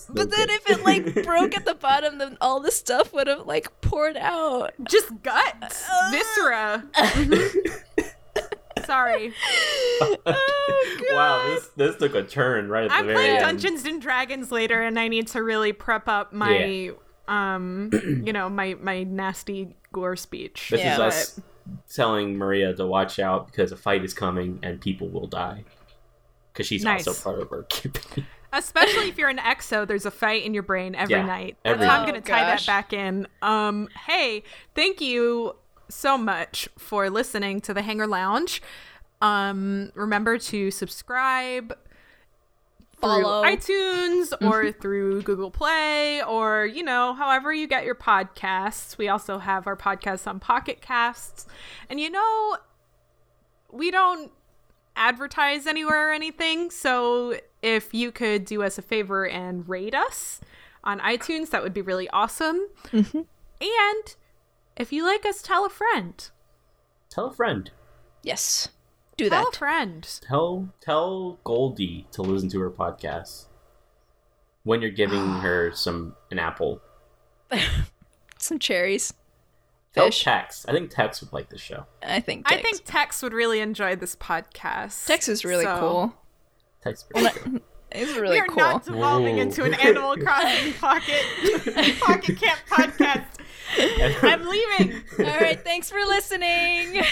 But then if it like broke at the bottom, then all the stuff would have like poured out. Just guts. Viscera. Sorry. wow, this this took a turn right at the I'm very playing end. Dungeons and Dragons later and I need to really prep up my um you know, my my nasty gore speech. This Yeah. is But- us telling Maria to watch out because a fight is coming and people will die. Because she's Nice. also part of our campaign. Especially if you're an exo, there's a fight in your brain every Yeah, night. every That's how I'm gonna Oh, tie that back in. Um, hey, thank you so much for listening to the Hangar Lounge. Um, remember to subscribe, Follow. iTunes or through Google Play or, you know, however you get your podcasts. We also have our podcasts on Pocket Casts. And, you know, we don't advertise anywhere or anything. So if you could do us a favor and rate us on iTunes, that would be really awesome. Mm-hmm. And if you like us, tell a friend. Tell a friend. Yes. Do Tell that. Tell a friend. Tell tell Goldie to listen to her podcast when you're giving her some an apple. Some cherries. Tell Fish. Tex. I think Tex would like this show. I think. I think Tex would really enjoy this podcast. Tex is really So- cool. Tex. is pretty good. It's We really are cool. not devolving Whoa. into an Animal Crossing pocket pocket camp podcast. I'm leaving. All right. Thanks for listening.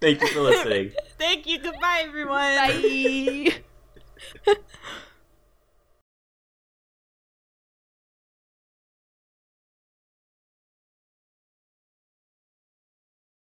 Thank you for listening. Thank you. Goodbye, everyone. Bye.